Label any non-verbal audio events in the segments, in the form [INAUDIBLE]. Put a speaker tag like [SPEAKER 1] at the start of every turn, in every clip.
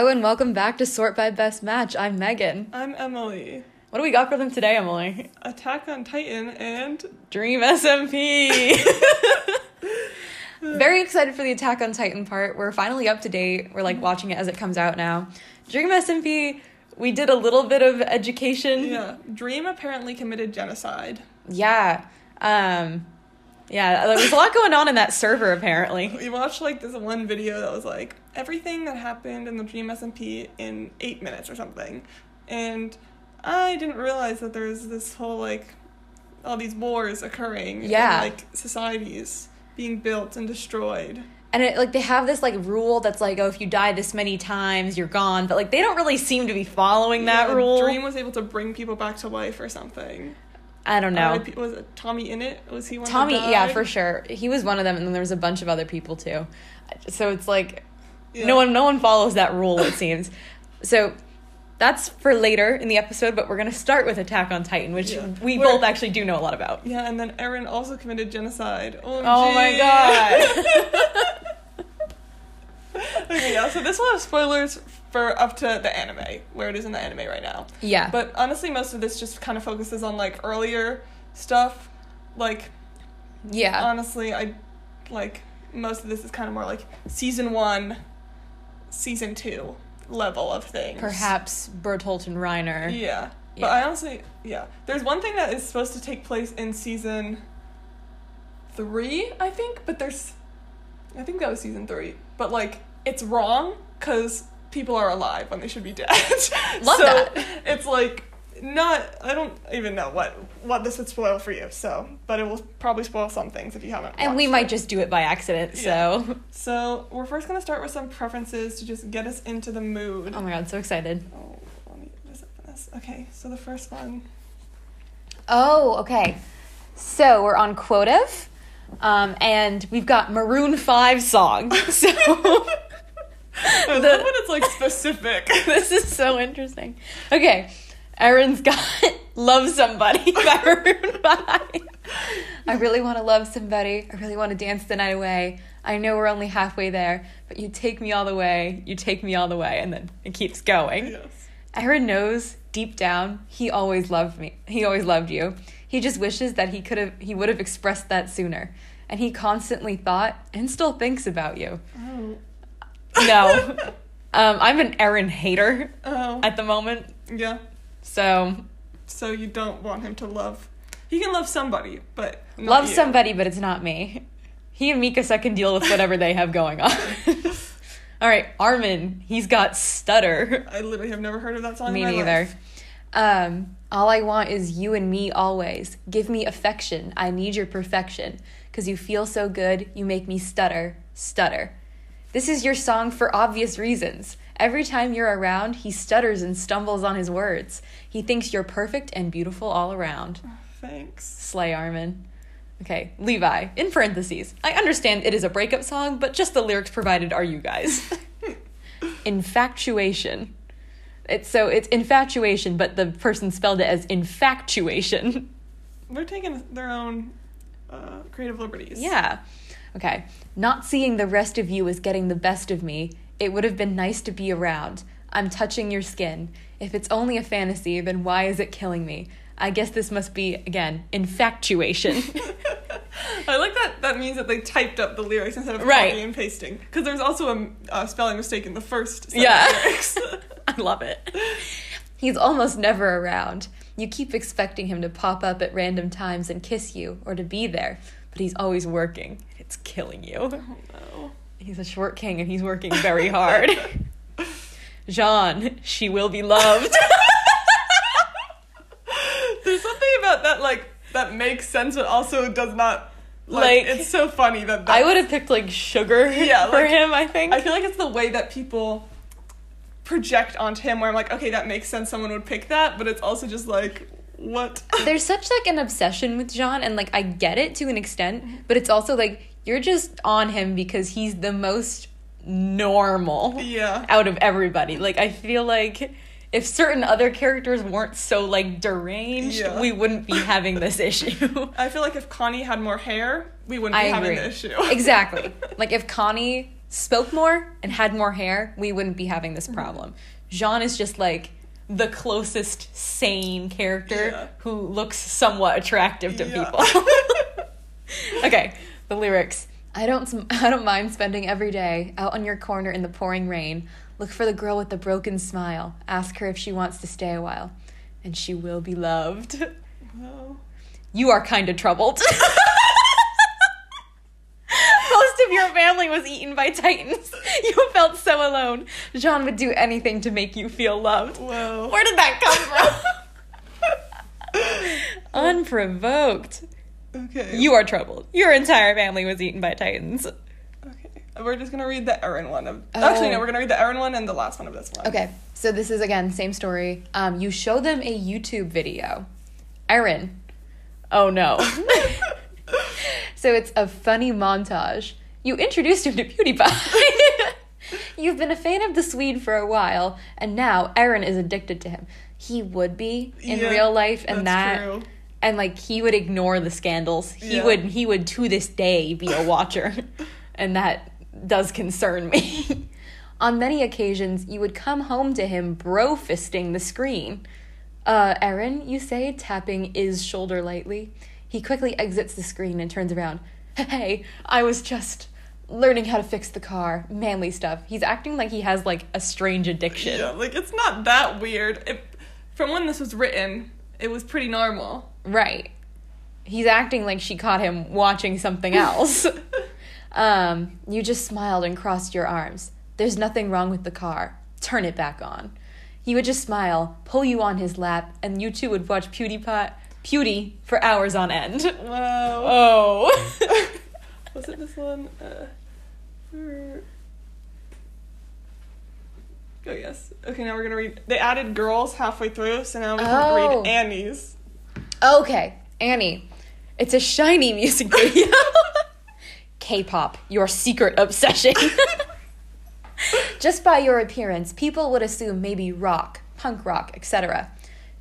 [SPEAKER 1] Hello and welcome back to Sort by Best Match. I'm Megan.
[SPEAKER 2] I'm Emily.
[SPEAKER 1] What do we got for them today, Emily?
[SPEAKER 2] Attack on Titan and
[SPEAKER 1] Dream SMP. [LAUGHS] Very excited for the Attack on Titan part. We're finally up to date. We're like watching it as it comes out now. Dream SMP, we did a little bit of education.
[SPEAKER 2] yeah, Dream apparently committed genocide.
[SPEAKER 1] Yeah. Um yeah, there was a lot going on in that server apparently. [LAUGHS]
[SPEAKER 2] We watched like this one video that was like everything that happened in the Dream SMP in eight minutes or something, and I didn't realize that there's this whole like all these wars occurring.
[SPEAKER 1] Yeah.
[SPEAKER 2] And, like societies being built and destroyed.
[SPEAKER 1] And it, like they have this like rule that's like, oh, if you die this many times, you're gone. But like they don't really seem to be following that
[SPEAKER 2] Yeah,
[SPEAKER 1] rule.
[SPEAKER 2] Dream was able to bring people back to life or something.
[SPEAKER 1] I don't know.
[SPEAKER 2] Was Tommy in it? Was he one?
[SPEAKER 1] Tommy, yeah, for sure. He was one of them, and then there was a bunch of other people too. So it's like
[SPEAKER 2] Yeah.
[SPEAKER 1] no one, no one follows that rule. It [LAUGHS] seems. So that's for later in the episode, but we're gonna start with Attack on Titan, which
[SPEAKER 2] Yeah.
[SPEAKER 1] we
[SPEAKER 2] We're-
[SPEAKER 1] both actually do know a lot about.
[SPEAKER 2] Yeah, and then Eren also committed genocide. OMG.
[SPEAKER 1] Oh my god! [LAUGHS]
[SPEAKER 2] okay, yeah, so this will have spoilers for up to the anime, where it is in the anime right now.
[SPEAKER 1] yeah,
[SPEAKER 2] But honestly, most of this just kind of focuses on like earlier stuff. Like,
[SPEAKER 1] yeah,
[SPEAKER 2] honestly, I like most of this is kind of more like season one, season two level of things.
[SPEAKER 1] perhaps Bertolt and Reiner.
[SPEAKER 2] Yeah. But I honestly, yeah. There's one thing that is supposed to take place in season three, I think, but there's. I think that was season three. But, like, it's wrong because people are alive when they should be dead. [LAUGHS]
[SPEAKER 1] Love
[SPEAKER 2] so
[SPEAKER 1] that.
[SPEAKER 2] It's like. Not, I don't even know what what this would spoil for you. So, but it will probably spoil some things if you haven't.
[SPEAKER 1] And we might
[SPEAKER 2] it.
[SPEAKER 1] just do it by accident. So,
[SPEAKER 2] So we're first gonna start with some preferences to just get us into the mood.
[SPEAKER 1] oh my god, so excited.
[SPEAKER 2] Oh, let me just open this. Okay, so the first one.
[SPEAKER 1] Oh, okay. So we're on Quotev, um, and we've got Maroon Five song. [LAUGHS] So [LAUGHS]
[SPEAKER 2] I
[SPEAKER 1] The-
[SPEAKER 2] love when it's like specific. [LAUGHS]
[SPEAKER 1] this is so interesting. Okay, Eren's got [LAUGHS] "Love Somebody" by [LAUGHS] Maroon Five. I really want to love somebody. I really want to dance the night away. I know we're only halfway there, but you take me all the way. You take me all the way, and then it keeps going.
[SPEAKER 2] yes.
[SPEAKER 1] Eren knows deep down he always loved me. He always loved you. He just wishes that he could have he would have expressed that sooner. And he constantly thought and still thinks about you.
[SPEAKER 2] Oh.
[SPEAKER 1] No. [LAUGHS] um, I'm an Eren hater
[SPEAKER 2] Oh.
[SPEAKER 1] at the moment.
[SPEAKER 2] yeah.
[SPEAKER 1] So
[SPEAKER 2] So you don't want him to love. He can love somebody, but
[SPEAKER 1] love
[SPEAKER 2] you.
[SPEAKER 1] somebody, but it's not me. He and Mikasa can deal with whatever they have going on. [LAUGHS] All right, Armin, he's got stutter.
[SPEAKER 2] I literally have never heard of that song.
[SPEAKER 1] Me neither. Um, all I want is you and me always. Give me affection. I need your perfection. Cause you feel so good, you make me stutter, stutter. This is your song for obvious reasons. Every time you're around, he stutters and stumbles on his words. He thinks you're perfect and beautiful all around.
[SPEAKER 2] Thanks.
[SPEAKER 1] Slay Armin. Okay, Levi, in parentheses. I understand it is a breakup song, but just the lyrics provided are you guys. [LAUGHS] Infatuation. It's so it's infatuation, but the person spelled it as infatuation.
[SPEAKER 2] They're taking their own uh, creative liberties.
[SPEAKER 1] Yeah. Okay. Not seeing the rest of you is getting the best of me. It would have been nice to be around. I'm touching your skin. If it's only a fantasy, then why is it killing me? I guess this must be, again, infatuation. [LAUGHS] [LAUGHS]
[SPEAKER 2] I like that. That means that they typed up the lyrics instead of
[SPEAKER 1] Right.
[SPEAKER 2] copying and pasting. Because there's also a uh, spelling mistake in the first
[SPEAKER 1] Yeah. [LAUGHS] I love it. He's almost never around. You keep expecting him to pop up at random times and kiss you or to be there, but he's always working. It's killing you.
[SPEAKER 2] Oh, no.
[SPEAKER 1] He's a short king and he's working very hard. [LAUGHS] Jean, she will be loved. [LAUGHS]
[SPEAKER 2] There's something about that like that makes sense, but also does not. Like,
[SPEAKER 1] Like-
[SPEAKER 2] it's so funny that
[SPEAKER 1] I would have picked like sugar [LAUGHS]
[SPEAKER 2] Yeah,
[SPEAKER 1] for
[SPEAKER 2] like,
[SPEAKER 1] him, I think.
[SPEAKER 2] I feel like it's the way that people project onto him, where I'm like, okay, that makes sense. Someone would pick that, but it's also just like, what?
[SPEAKER 1] There's such like an obsession with Jean and like I get it to an extent, mm-hmm. but it's also like you're just on him because he's the most normal
[SPEAKER 2] yeah.
[SPEAKER 1] out of everybody. Like I feel like if certain other characters weren't so like deranged,
[SPEAKER 2] Yeah.
[SPEAKER 1] we wouldn't be having this [LAUGHS] issue.
[SPEAKER 2] I feel like if Connie had more hair, we wouldn't be
[SPEAKER 1] I
[SPEAKER 2] having
[SPEAKER 1] agree.
[SPEAKER 2] the issue. [LAUGHS] [LAUGHS]
[SPEAKER 1] exactly. Like if Connie spoke more and had more hair, we wouldn't be having this problem. Jean is just like the closest sane character
[SPEAKER 2] Yeah.
[SPEAKER 1] who looks somewhat attractive to
[SPEAKER 2] Yeah.
[SPEAKER 1] people. okay, the lyrics. I don't [LAUGHS] I don't mind spending every day out on your corner in the pouring rain. Look for the girl with the broken smile. Ask her if she wants to stay a while, and she will be loved.
[SPEAKER 2] Wow.
[SPEAKER 1] You are kind of troubled. [LAUGHS] Most of your family was eaten by titans. [LAUGHS] You felt so alone. Jean would do anything to make you feel loved.
[SPEAKER 2] Whoa.
[SPEAKER 1] Where did that come from? Unprovoked.
[SPEAKER 2] Okay.
[SPEAKER 1] You are troubled. Your entire family was eaten by titans.
[SPEAKER 2] Okay. We're just gonna read the Eren one of.
[SPEAKER 1] Oh.
[SPEAKER 2] Actually, no. We're gonna read the Eren one and the last one of this one.
[SPEAKER 1] Okay, so this is again same story. Um, you show them a YouTube video. Eren. Oh no. [LAUGHS] so it's a funny montage. You introduced him to PewDiePie. [LAUGHS] You've been a fan of the Swede for a while, and now Eren is addicted to him. He would be in
[SPEAKER 2] Yeah,
[SPEAKER 1] real life, and
[SPEAKER 2] that's
[SPEAKER 1] that,
[SPEAKER 2] true.
[SPEAKER 1] And like he would ignore the scandals. He
[SPEAKER 2] Yeah.
[SPEAKER 1] would, he would to this day be a watcher, [LAUGHS] and that does concern me. [LAUGHS] On many occasions, you would come home to him bro fisting the screen. Uh, Eren, you say, tapping his shoulder lightly. He quickly exits the screen and turns around. Hey, I was just learning how to fix the car. Manly stuff. He's acting like he has like a strange addiction.
[SPEAKER 2] Yeah, like it's not that weird. It, from when this was written, it was pretty normal.
[SPEAKER 1] Right. He's acting like she caught him watching something else. [LAUGHS] um, you just smiled and crossed your arms. There's nothing wrong with the car. Turn it back on. He would just smile, pull you on his lap, and you two would watch PewDiePie, Pewdie for hours on end.
[SPEAKER 2] Wow.
[SPEAKER 1] Oh. [LAUGHS]
[SPEAKER 2] Was it this one? Uh, oh yes. Okay, now we're gonna read. They added girls halfway through, so now we can
[SPEAKER 1] Oh.
[SPEAKER 2] read Annie's.
[SPEAKER 1] Okay, Annie. It's a SHINee music video. [LAUGHS] K-pop, your secret obsession. [LAUGHS] Just by your appearance, people would assume maybe rock, punk rock, etc.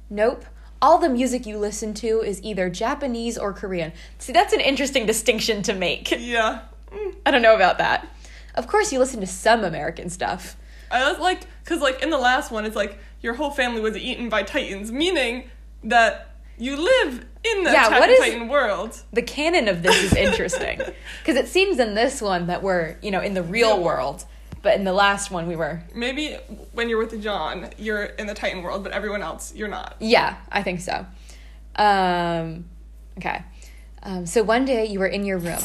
[SPEAKER 1] Nope. All the music you listen to is either Japanese or Korean. See, that's an interesting distinction to make.
[SPEAKER 2] Yeah. Mm.
[SPEAKER 1] I don't know about that. Of course, you listen to some American stuff.
[SPEAKER 2] I was like, cause like in the last one, it's like your whole family was eaten by titans, meaning that you live in the
[SPEAKER 1] Yeah,
[SPEAKER 2] Attack
[SPEAKER 1] what is-
[SPEAKER 2] Titan world.
[SPEAKER 1] The canon of this is interesting [LAUGHS] because it seems in this one that we're, you know, in the real
[SPEAKER 2] Real
[SPEAKER 1] world, but in the last one we were.
[SPEAKER 2] Maybe when you're with Jean, you're in the Titan world, but everyone else, you're not.
[SPEAKER 1] Yeah, I think so. Um, okay. Um, so one day you were in your room.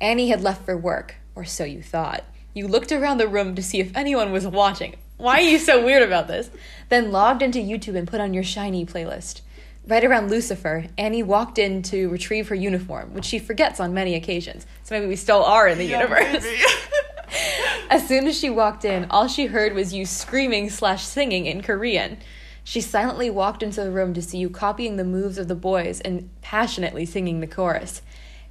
[SPEAKER 1] Annie had left for work, or so you thought. You looked around the room to see if anyone was watching. Why are you so weird about this? Then logged into YouTube and put on your SHINee playlist. Right around Lucifer, Annie walked in to retrieve her uniform, which she forgets on many occasions. So maybe we still are in the
[SPEAKER 2] Yeah,
[SPEAKER 1] universe. [LAUGHS] As soon as she walked in, all she heard was you screaming slash singing in Korean. She silently walked into the room to see you copying the moves of the boys and passionately singing the chorus.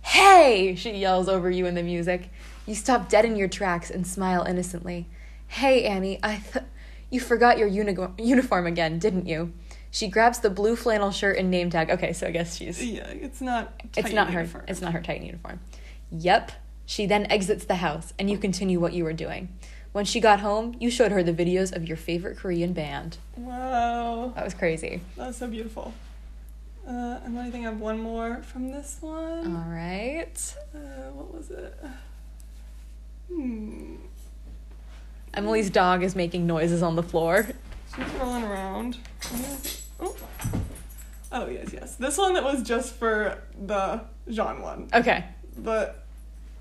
[SPEAKER 1] Hey! She yells over you in the music. You stop dead in your tracks and smile innocently. Hey, Annie, I th- you forgot your uni- uniform again, didn't you? She grabs the blue flannel shirt and name tag. Okay, so I guess she's
[SPEAKER 2] yeah, it's not.
[SPEAKER 1] it's not her.
[SPEAKER 2] uniform.
[SPEAKER 1] It's not her Titan uniform. Yep. She then exits the house, and you continue what you were doing. When she got home, you showed her the videos of your favorite Korean band.
[SPEAKER 2] Wow,
[SPEAKER 1] That was crazy.
[SPEAKER 2] that was so beautiful. Uh, and then I think I have one more from this one.
[SPEAKER 1] All right.
[SPEAKER 2] Uh, what was it? Hmm.
[SPEAKER 1] Emily's dog is making noises on the floor.
[SPEAKER 2] She's rolling around. Oh. oh yes, yes. This one that was just for the Jean one.
[SPEAKER 1] Okay.
[SPEAKER 2] But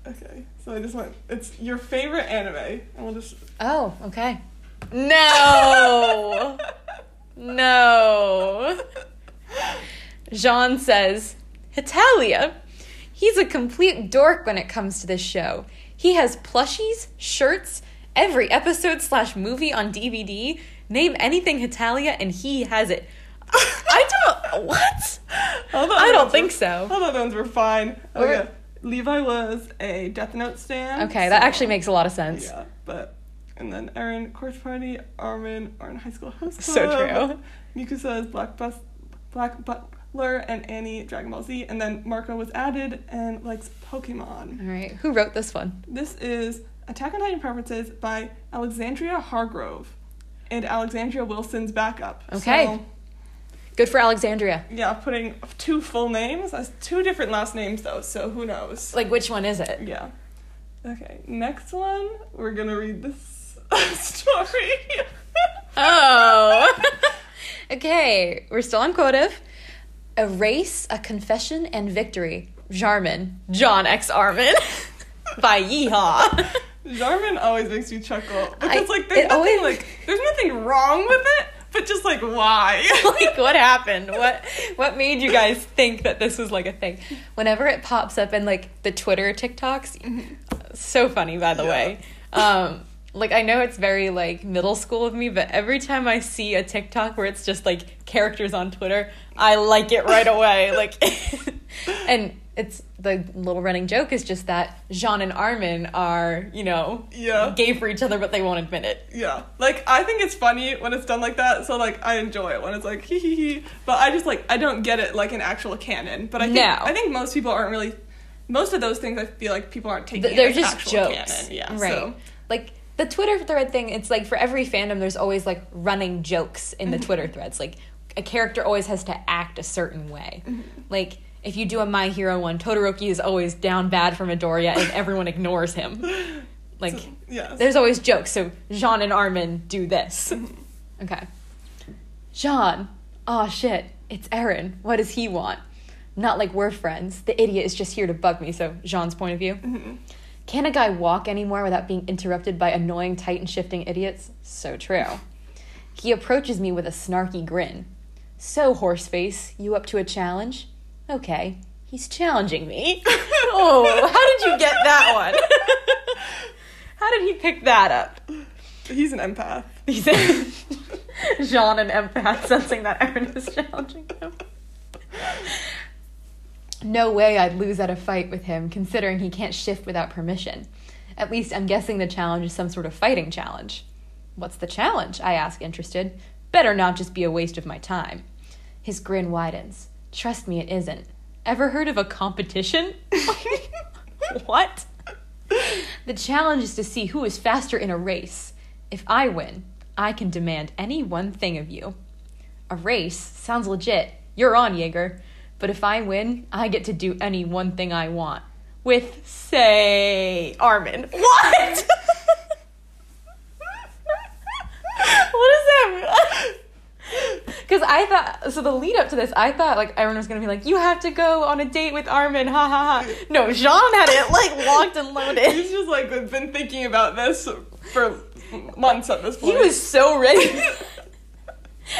[SPEAKER 2] okay, so I just went. It's your favorite anime, and we'll just.
[SPEAKER 1] Oh, okay. No. [LAUGHS] no. Jean says, Hetalia. He's a complete dork when it comes to this show. He has plushies, shirts, every episode slash movie on DVD. Name anything Hetalia and he has it. [LAUGHS] I don't. What?
[SPEAKER 2] I,
[SPEAKER 1] don't
[SPEAKER 2] were-
[SPEAKER 1] think
[SPEAKER 2] I
[SPEAKER 1] so.
[SPEAKER 2] thought those were fine.
[SPEAKER 1] Were-
[SPEAKER 2] Okay. Levi was a Death Note stan.
[SPEAKER 1] Okay, that actually makes a lot of sense.
[SPEAKER 2] Yeah, but and then Aaron Course Party, Armin are in High School Host
[SPEAKER 1] So true. [LAUGHS]
[SPEAKER 2] Miku says Black Bus, Black Butler, and Annie Dragon Ball Z, and then Marco was added and likes Pokemon.
[SPEAKER 1] All right. Who wrote this one?
[SPEAKER 2] This is Attack on Titan Preferences by Alexandria Hargrove and Alexandria Wilson's backup.
[SPEAKER 1] Okay.
[SPEAKER 2] So,
[SPEAKER 1] Good for Alexandria.
[SPEAKER 2] yeah, putting two full names. That's two different last names though, so who knows?
[SPEAKER 1] Like, which one is it?
[SPEAKER 2] Yeah. Okay, next one, we're gonna read this [LAUGHS] story.
[SPEAKER 1] Oh. [LAUGHS] [LAUGHS] okay, we're still on Quotev. A race, a confession, and victory. Jarman. Jean X. Armin. By Yeehaw.
[SPEAKER 2] Jarman always makes me chuckle because
[SPEAKER 1] I-
[SPEAKER 2] like there's nothing
[SPEAKER 1] always-
[SPEAKER 2] like there's nothing wrong with it, [LAUGHS] but just like why? [LAUGHS]
[SPEAKER 1] like what happened what what made you guys think that this was like a thing whenever it pops up in like the twitter tiktoks so funny by the
[SPEAKER 2] Yeah.
[SPEAKER 1] way um like i know it's very like middle school of me but every time i see a tiktok where it's just like characters on twitter i like it right away like [LAUGHS] and it's the little running joke is just that jean and armin are you know
[SPEAKER 2] Yeah.
[SPEAKER 1] gay for each other but they won't admit it
[SPEAKER 2] Yeah, like I think it's funny when it's done like that. So like I enjoy it when it's like hee hee hee. But I just like I don't get it like an actual canon. But I think
[SPEAKER 1] No.
[SPEAKER 2] I think most people aren't really. Most of those things I feel like people aren't taking.
[SPEAKER 1] Th-
[SPEAKER 2] it
[SPEAKER 1] they're
[SPEAKER 2] as
[SPEAKER 1] just
[SPEAKER 2] actual
[SPEAKER 1] jokes
[SPEAKER 2] Canon. Yeah,
[SPEAKER 1] right
[SPEAKER 2] So,
[SPEAKER 1] like the twitter thread thing it's like for every fandom there's always like running jokes in the
[SPEAKER 2] Mm-hmm.
[SPEAKER 1] twitter threads like a character always has to act a certain way
[SPEAKER 2] Mm-hmm.
[SPEAKER 1] like if you do a my hero one todoroki is always down bad for midoriya and everyone ignores him [LAUGHS] like
[SPEAKER 2] so, yeah.
[SPEAKER 1] there's always jokes so jean and armin do this [LAUGHS] okay jean oh shit it's eren what does he want not like we're friends the idiot is just here to bug me so jean's point of view mm-hmm. can a guy walk anymore without being interrupted by annoying titan shifting idiots? So true. He approaches me with a snarky grin. So, Horseface, you up to a challenge? Okay, he's challenging me. [LAUGHS] oh, how did you get that one? [LAUGHS] how did he pick that up?
[SPEAKER 2] He's an empath.
[SPEAKER 1] He said, [LAUGHS] Jean an empath sensing that Eren is challenging him. No way I'd lose at a fight with him, considering he can't shift without permission. At least I'm guessing the challenge is some sort of fighting challenge. What's the challenge? I ask, interested. Better not just be a waste of my time. His grin widens. Trust me, it isn't. Ever heard of a competition? [LAUGHS] what? The challenge is to see who is faster in a race. If I win, I can demand any one thing of you. A race sounds legit. You're on, Jaeger. But if I win, I get to do any one thing I want. With, say, Armin. What? [LAUGHS] what is that? Because I thought, so the lead up to this, I thought like everyone was gonna be like, you have to go on a date with Armin, ha ha ha. No, Jean had it like locked and loaded.
[SPEAKER 2] He's just like been thinking about this for months at this point.
[SPEAKER 1] He was so ready.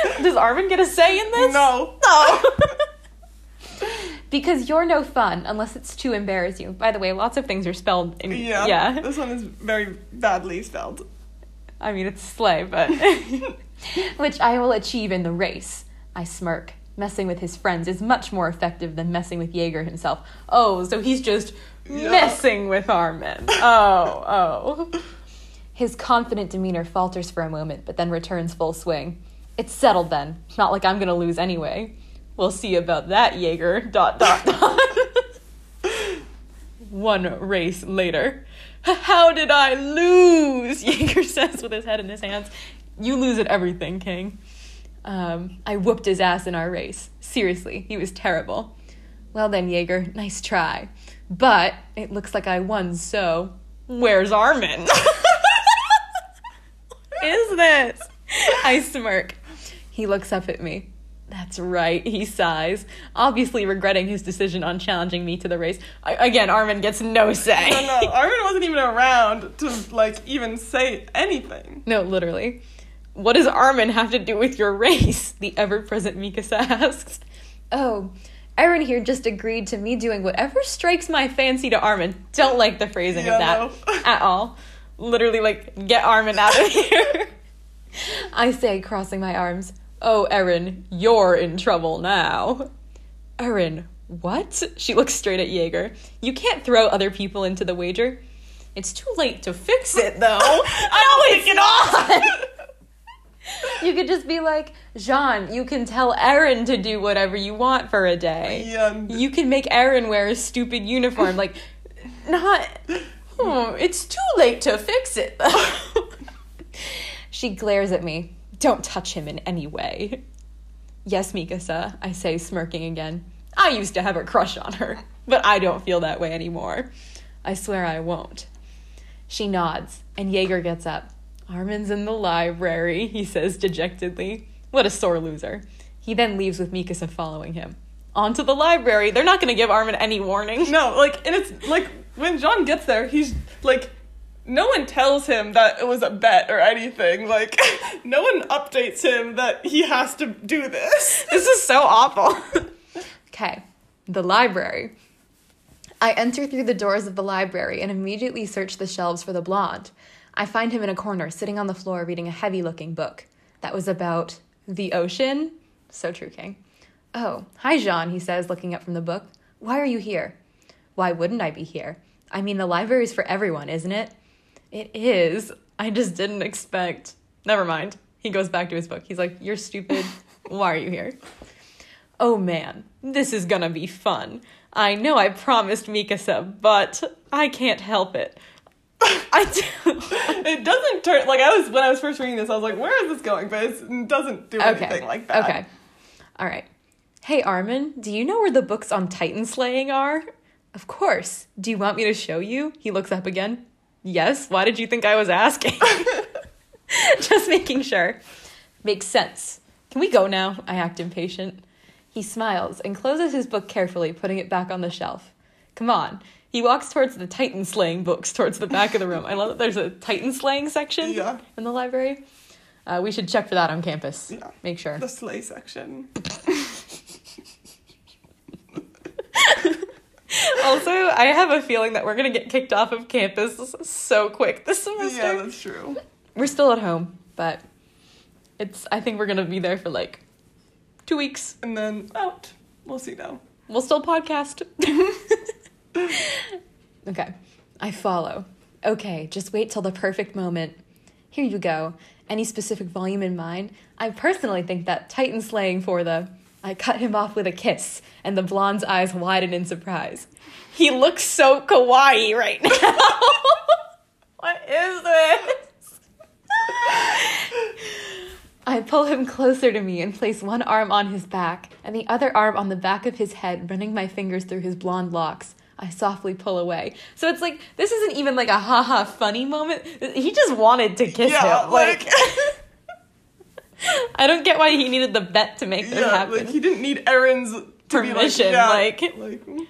[SPEAKER 1] [LAUGHS] Does Armin get a say in this?
[SPEAKER 2] no.
[SPEAKER 1] No. [LAUGHS] because you're no fun unless it's to embarrass you. By the way, lots of things are spelled in
[SPEAKER 2] Yeah.
[SPEAKER 1] yeah.
[SPEAKER 2] This one is very badly spelled.
[SPEAKER 1] I mean, it's slay, but [LAUGHS] [LAUGHS] which I will achieve in the race. I smirk. Messing with his friends is much more effective than messing with Jaeger himself. Oh, so he's just
[SPEAKER 2] Yeah.
[SPEAKER 1] messing with Armin. Oh, oh. His confident demeanor falters for a moment, but then returns full swing. It's settled then. Not like I'm gonna lose anyway. We'll see about that, Jaeger. Dot dot [LAUGHS] dot. One race later. [LAUGHS] How did I lose? Jaeger says with his head in his hands. You lose at everything, King. Um, I whooped his ass in our race. Seriously, he was terrible. Well then, Jaeger, nice try. But it looks like I won, so where's Armin? is this? I smirk. He looks up at me. That's right, he sighs, obviously regretting his decision on challenging me to the race. I, again, Armin gets no say.
[SPEAKER 2] No, no, Armin wasn't even around to like even say anything.
[SPEAKER 1] No, literally. What does Armin have to do with your race? [LAUGHS] The ever present Mikasa asks. Oh, Eren here just agreed to me doing whatever strikes my fancy to Armin. Don't like the phrasing
[SPEAKER 2] Yeah,
[SPEAKER 1] of that
[SPEAKER 2] no.
[SPEAKER 1] at all. Literally, like, get Armin out of here. [LAUGHS] I say, crossing my arms. Oh, Eren, you're in trouble now. Eren, what? She looks straight at Jaeger. You can't throw other people into the wager. It's too late to fix it, though. [LAUGHS] I know it's not. [LAUGHS] you could just be like, Jean, you can tell Eren to do whatever you want for a day.
[SPEAKER 2] Yeah.
[SPEAKER 1] You can make Eren wear a stupid uniform. Like, not. Oh, it's too late to fix it, [LAUGHS] she glares at me. Don't touch him in any way. Yes, Mikasa, I say, smirking again. I used to have a crush on her, but I don't feel that way anymore. I swear I won't. She nods, and Jaeger gets up. Armin's in the library, [LAUGHS] he says dejectedly. What a sore loser. He then leaves with Mikasa following him. On to the library. They're not going to give Armin any warning.
[SPEAKER 2] No, like, and it's like when Jean gets there, he's like, no one tells him that it was a bet or anything. Like, [LAUGHS] no one updates him that he has to do this. [LAUGHS]
[SPEAKER 1] This is so awful. okay, the library. I enter through the doors of the library and immediately search the shelves for the blonde. I find him in a corner, sitting on the floor, reading a heavy looking book. That was about the ocean. So true, King. Oh, hi, Jean, he says, looking up from the book. Why are you here? Why wouldn't I be here? I mean, the library's for everyone, isn't it? It is. I just didn't expect. Never mind. He goes back to his book. He's like, You're stupid. [LAUGHS] Why are you here? Oh man, this is gonna be fun. I know I promised Mikasa, but I can't help it. [LAUGHS] I do.
[SPEAKER 2] It doesn't turn like I was when I was first reading this. I was like, "Where is this going?" But it's- it doesn't do anything like that.
[SPEAKER 1] Okay. All right. Hey, Armin, do you know where the books on Titan slaying are? Of course. Do you want me to show you? He looks up again. Yes. Why did you think I was asking? [LAUGHS] Just making sure. Makes sense. Can we go now? I act impatient. He smiles and closes his book carefully, putting it back on the shelf. Come on. He walks towards the Titan slaying books towards the back of the room. I love that there's a Titan slaying section
[SPEAKER 2] Yeah.
[SPEAKER 1] in the library. Uh, we should check for that on campus.
[SPEAKER 2] Yeah.
[SPEAKER 1] Make sure.
[SPEAKER 2] The sleigh section. [LAUGHS]
[SPEAKER 1] Also, I have a feeling that we're gonna get kicked off of campus so quick this semester.
[SPEAKER 2] Yeah, that's true.
[SPEAKER 1] we're still at home, but it's. I think we're gonna be there for like two weeks.
[SPEAKER 2] And then out. We'll see now.
[SPEAKER 1] We'll still podcast. [LAUGHS] [LAUGHS] okay, I follow. Okay, just wait till the perfect moment. Here you go. Any specific volume in mind? I personally think that Titan slaying for the. I cut him off with a kiss, and the blonde's eyes widen in surprise. He looks so kawaii right now. [LAUGHS] what is this? I pull him closer to me and place one arm on his back and the other arm on the back of his head, running my fingers through his blonde locks. I softly pull away. So it's like this isn't even like a haha funny moment. He just wanted to kiss
[SPEAKER 2] Yeah,
[SPEAKER 1] him.
[SPEAKER 2] like, [LAUGHS]
[SPEAKER 1] I don't get why he needed the bet to make this
[SPEAKER 2] yeah,
[SPEAKER 1] happen.
[SPEAKER 2] like he didn't need Eren's
[SPEAKER 1] Permission,
[SPEAKER 2] like, yeah,
[SPEAKER 1] like- [LAUGHS]
[SPEAKER 2] like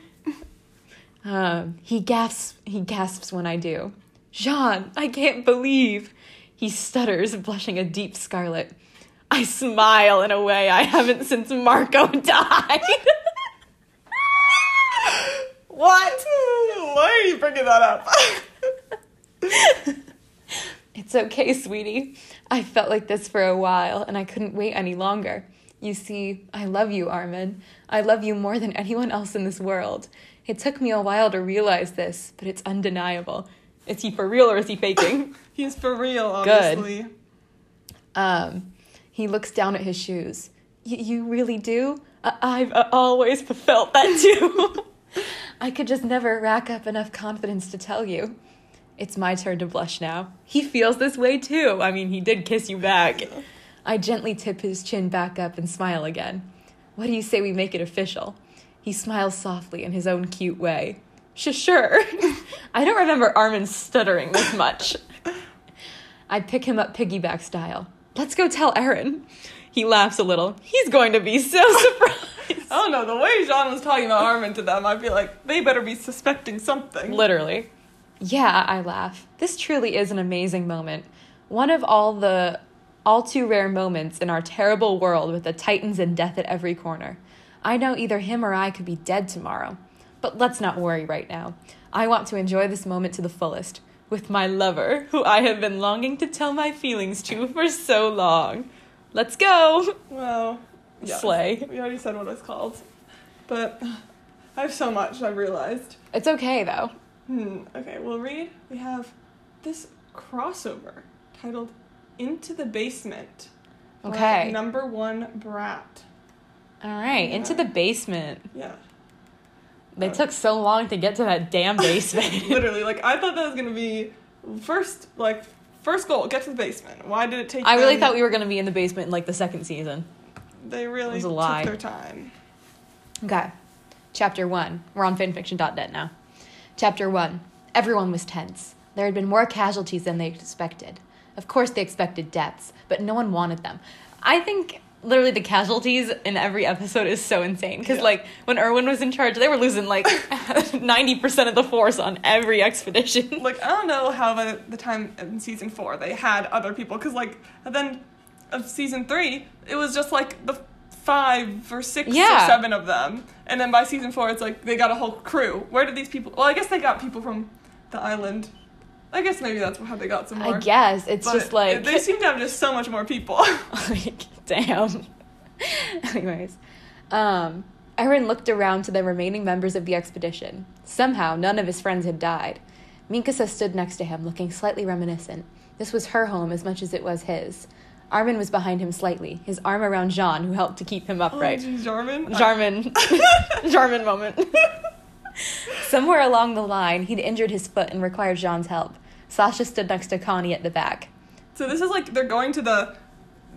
[SPEAKER 1] Um, he gasps. He gasps when I do. Jean, I can't believe. He stutters, blushing a deep scarlet. I smile in a way I haven't since Marco [LAUGHS] died. What? [LAUGHS]
[SPEAKER 2] Why are you bringing that up? [LAUGHS]
[SPEAKER 1] It's okay, sweetie. I felt like this for a while, and I couldn't wait any longer. You see, I love you, Armin. I love you more than anyone else in this world. It took me a while to realize this, but it's undeniable. Is he for real or is he faking? [LAUGHS]
[SPEAKER 2] He's for real, obviously.
[SPEAKER 1] Good.
[SPEAKER 2] obviously.
[SPEAKER 1] Um, he looks down at his shoes. Y- you really do? I- I've uh, always felt that too. I could just never rack up enough confidence to tell you. It's my turn to blush now. He feels this way too. I mean, he did kiss you back. I gently tip his chin back up and smile again. What do you say we make it official? He smiles softly in his own cute way. Sure. [LAUGHS] I don't remember Armin stuttering this much. I pick him up piggyback style. Let's go tell Eren. He laughs a little. He's going to be so [LAUGHS] surprised.
[SPEAKER 2] I don't know, the way Jean was talking about Armin to them, I feel like they better be suspecting something.
[SPEAKER 1] Literally. Yeah, I laugh. This truly is an amazing moment. One of all the all too rare moments in our terrible world with the titans and death at every corner. I know either him or I could be dead tomorrow. But let's not worry right now. I want to enjoy this moment to the fullest with my lover, who I have been longing to tell my feelings to for so long. Let's go!
[SPEAKER 2] Well, yeah,
[SPEAKER 1] Slay.
[SPEAKER 2] We already said what it's called. But I have so much, I've realized.
[SPEAKER 1] It's okay though.
[SPEAKER 2] Hmm, okay, we'll read. We have this crossover titled Into the Basement.
[SPEAKER 1] Okay.
[SPEAKER 2] Number one brat.
[SPEAKER 1] All right, into the basement.
[SPEAKER 2] Yeah.
[SPEAKER 1] They took so long to get to that damn [LAUGHS] basement. [LAUGHS]
[SPEAKER 2] Literally, like I thought that was gonna be first, like first goal, get to the basement. Why did it take?
[SPEAKER 1] I really thought we were gonna be in the basement in like the second season.
[SPEAKER 2] They really
[SPEAKER 1] was a
[SPEAKER 2] took
[SPEAKER 1] lie.
[SPEAKER 2] their time.
[SPEAKER 1] Okay. Chapter 1. We're on fanfiction.net now. Chapter 1. Everyone was tense. There had been more casualties than they expected. Of course, they expected deaths, but no one wanted them. I think literally the casualties in every episode is so insane. Because,
[SPEAKER 2] Yeah.
[SPEAKER 1] like, when Erwin was in charge, they were losing like [LAUGHS] 90% of the force on every expedition.
[SPEAKER 2] Like I don't know how by the time in season four they had other people because like at the end of season three it was just like the five or six
[SPEAKER 1] Yeah.
[SPEAKER 2] or seven of them, and then by season four it's like they got a whole crew. Where did these people? Well, I guess they got people from the island. I guess maybe that's how they got some more.
[SPEAKER 1] I guess. It's
[SPEAKER 2] But
[SPEAKER 1] just like.
[SPEAKER 2] they seem to have just so much more people. [LAUGHS] [LAUGHS]
[SPEAKER 1] like, damn. Anyways, um, Eren looked around to the remaining members of the expedition. Somehow, none of his friends had died. Mikasa stood next to him, looking slightly reminiscent. This was her home as much as it was his. Armin was behind him slightly, his arm around Jean, who helped to keep him oh, upright.
[SPEAKER 2] Oh, Jarman.
[SPEAKER 1] Jarman. [LAUGHS] Jarman moment. [LAUGHS] Somewhere along the line, he'd injured his foot and required Jean's help. Sasha stood next to Connie at the back.
[SPEAKER 2] So this is like they're going to the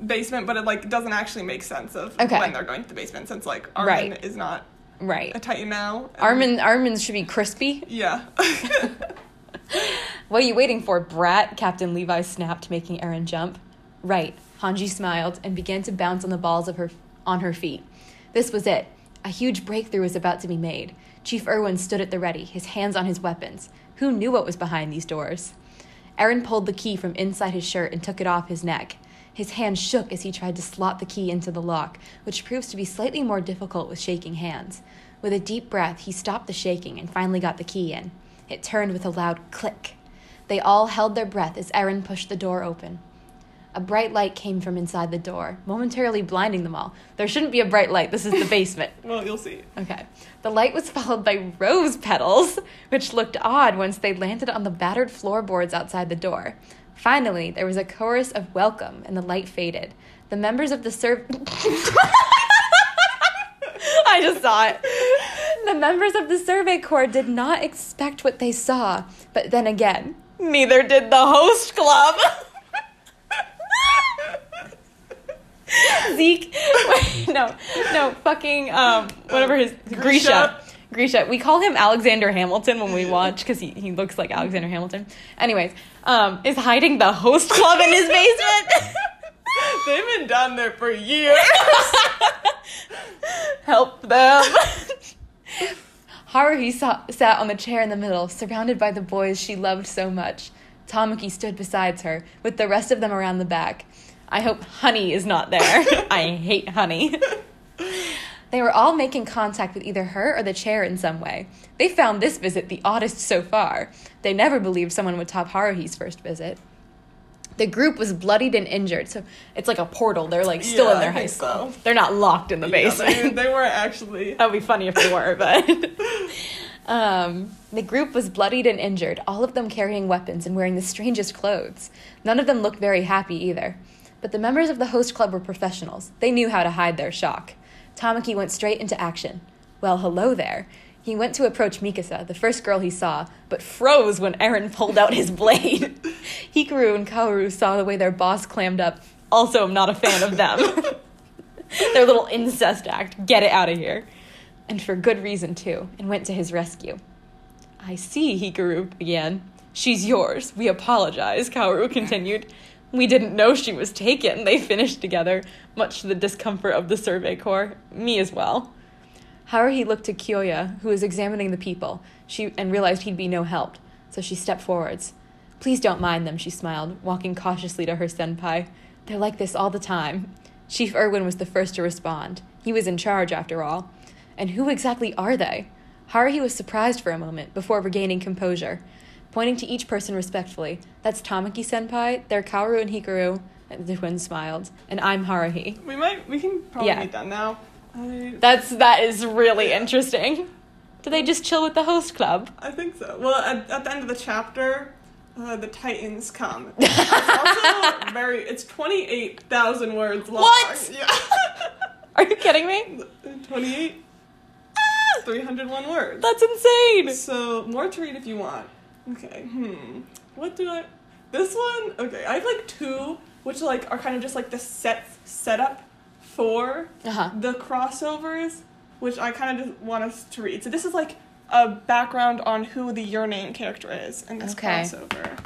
[SPEAKER 2] basement, but it like doesn't actually make sense of
[SPEAKER 1] Okay.
[SPEAKER 2] when they're going to the basement since like Armin
[SPEAKER 1] Right.
[SPEAKER 2] is not
[SPEAKER 1] Right.
[SPEAKER 2] a Titan now.
[SPEAKER 1] Armin Armin should be crispy.
[SPEAKER 2] Yeah. [LAUGHS]
[SPEAKER 1] What are you waiting for, brat? Captain Levi snapped, making Eren jump. Right. Hanji smiled and began to bounce on the balls of her on her feet. This was it. A huge breakthrough was about to be made. Chief Erwin stood at the ready, his hands on his weapons. Who knew what was behind these doors? Eren pulled the key from inside his shirt and took it off his neck. His hand shook as he tried to slot the key into the lock, which proves to be slightly more difficult with shaking hands. With a deep breath, he stopped the shaking and finally got the key in. It turned with a loud click. They all held their breath as Eren pushed the door open. A bright light came from inside the door, momentarily blinding them all. There shouldn't be a bright light. This is the basement. [LAUGHS]
[SPEAKER 2] well, you'll see.
[SPEAKER 1] Okay. The light was followed by rose petals, which looked odd once they landed on the battered floorboards outside the door. Finally, there was a chorus of welcome, and the light faded. The members of the serv. [LAUGHS] I just saw it. The members of the Survey Corps did not expect what they saw, but then again, neither did the host club. [LAUGHS] [LAUGHS] Zeke, wait, [LAUGHS] no, no, fucking, um, whatever his
[SPEAKER 2] Grisha.
[SPEAKER 1] Grisha. We call him Alexander Hamilton when we [LAUGHS] watch because he, he looks like Alexander Hamilton. Anyways, um, is hiding the host club in his basement.
[SPEAKER 2] They've been down there for years.
[SPEAKER 1] Help them. Haruhi sa- sat on the chair in the middle, surrounded by the boys she loved so much. Tamaki stood beside her, with the rest of them around the back. I hope Honey is not there. [LAUGHS] I hate Honey. They were all making contact with either her or the chair in some way. They found this visit the oddest so far. They never believed someone would top Haruhi's first visit. The group was bloodied and injured, so it's like a portal. They're like still
[SPEAKER 2] Yeah,
[SPEAKER 1] in their high school.
[SPEAKER 2] so.
[SPEAKER 1] They're not locked in the
[SPEAKER 2] Yeah,
[SPEAKER 1] basement.
[SPEAKER 2] they, they weren't actually. [LAUGHS]
[SPEAKER 1] That would be funny if they were, but. [LAUGHS] um, the group was bloodied and injured, all of them carrying weapons and wearing the strangest clothes. None of them looked very happy either. But the members of the host club were professionals. They knew how to hide their shock. Tamaki went straight into action. Well, hello there. He went to approach Mikasa, the first girl he saw, but froze when Eren pulled out his blade. [LAUGHS] Hikaru and Kaoru saw the way their boss clammed up. Also, I'm not a fan of them. [LAUGHS] Their little incest act. Get it out of here. And for good reason, too, and went to his rescue. I see, Hikaru began. She's yours. We apologize, Kaoru continued. We didn't know she was taken, they finished together, much to the discomfort of the Survey Corps. Me as well. Haruhi looked to Kyoya, who was examining the people, she, and realized he'd be no help, so she stepped forwards. Please don't mind them, she smiled, walking cautiously to her senpai. They're like this all the time. Chief Erwin was the first to respond. He was in charge, after all. And who exactly are they? Haruhi was surprised for a moment before regaining composure. Pointing to each person respectfully, that's Tamaki senpai, they're Kaoru and Hikaru, and the twins smiled, and I'm Haruhi.
[SPEAKER 2] We might. We can probably
[SPEAKER 1] Yeah.
[SPEAKER 2] meet them now. I,
[SPEAKER 1] That's that is really interesting. Do they just chill with the host club?
[SPEAKER 2] I think so. Well, at, at the end of the chapter, uh, the Titans come. [LAUGHS] It's also very. It's twenty eight thousand words long.
[SPEAKER 1] What?
[SPEAKER 2] Yeah. [LAUGHS]
[SPEAKER 1] Are you kidding me?
[SPEAKER 2] Twenty eight. 301 words.
[SPEAKER 1] That's insane.
[SPEAKER 2] So more to read if you want. Okay. Hmm. What do I? This one. Okay. I have like two, which like are kind of just like the set setup for
[SPEAKER 1] Uh-huh.
[SPEAKER 2] the crossovers, which I kind of just want us to read. So this is like a background on who the Your Name character is in this
[SPEAKER 1] Okay.
[SPEAKER 2] crossover.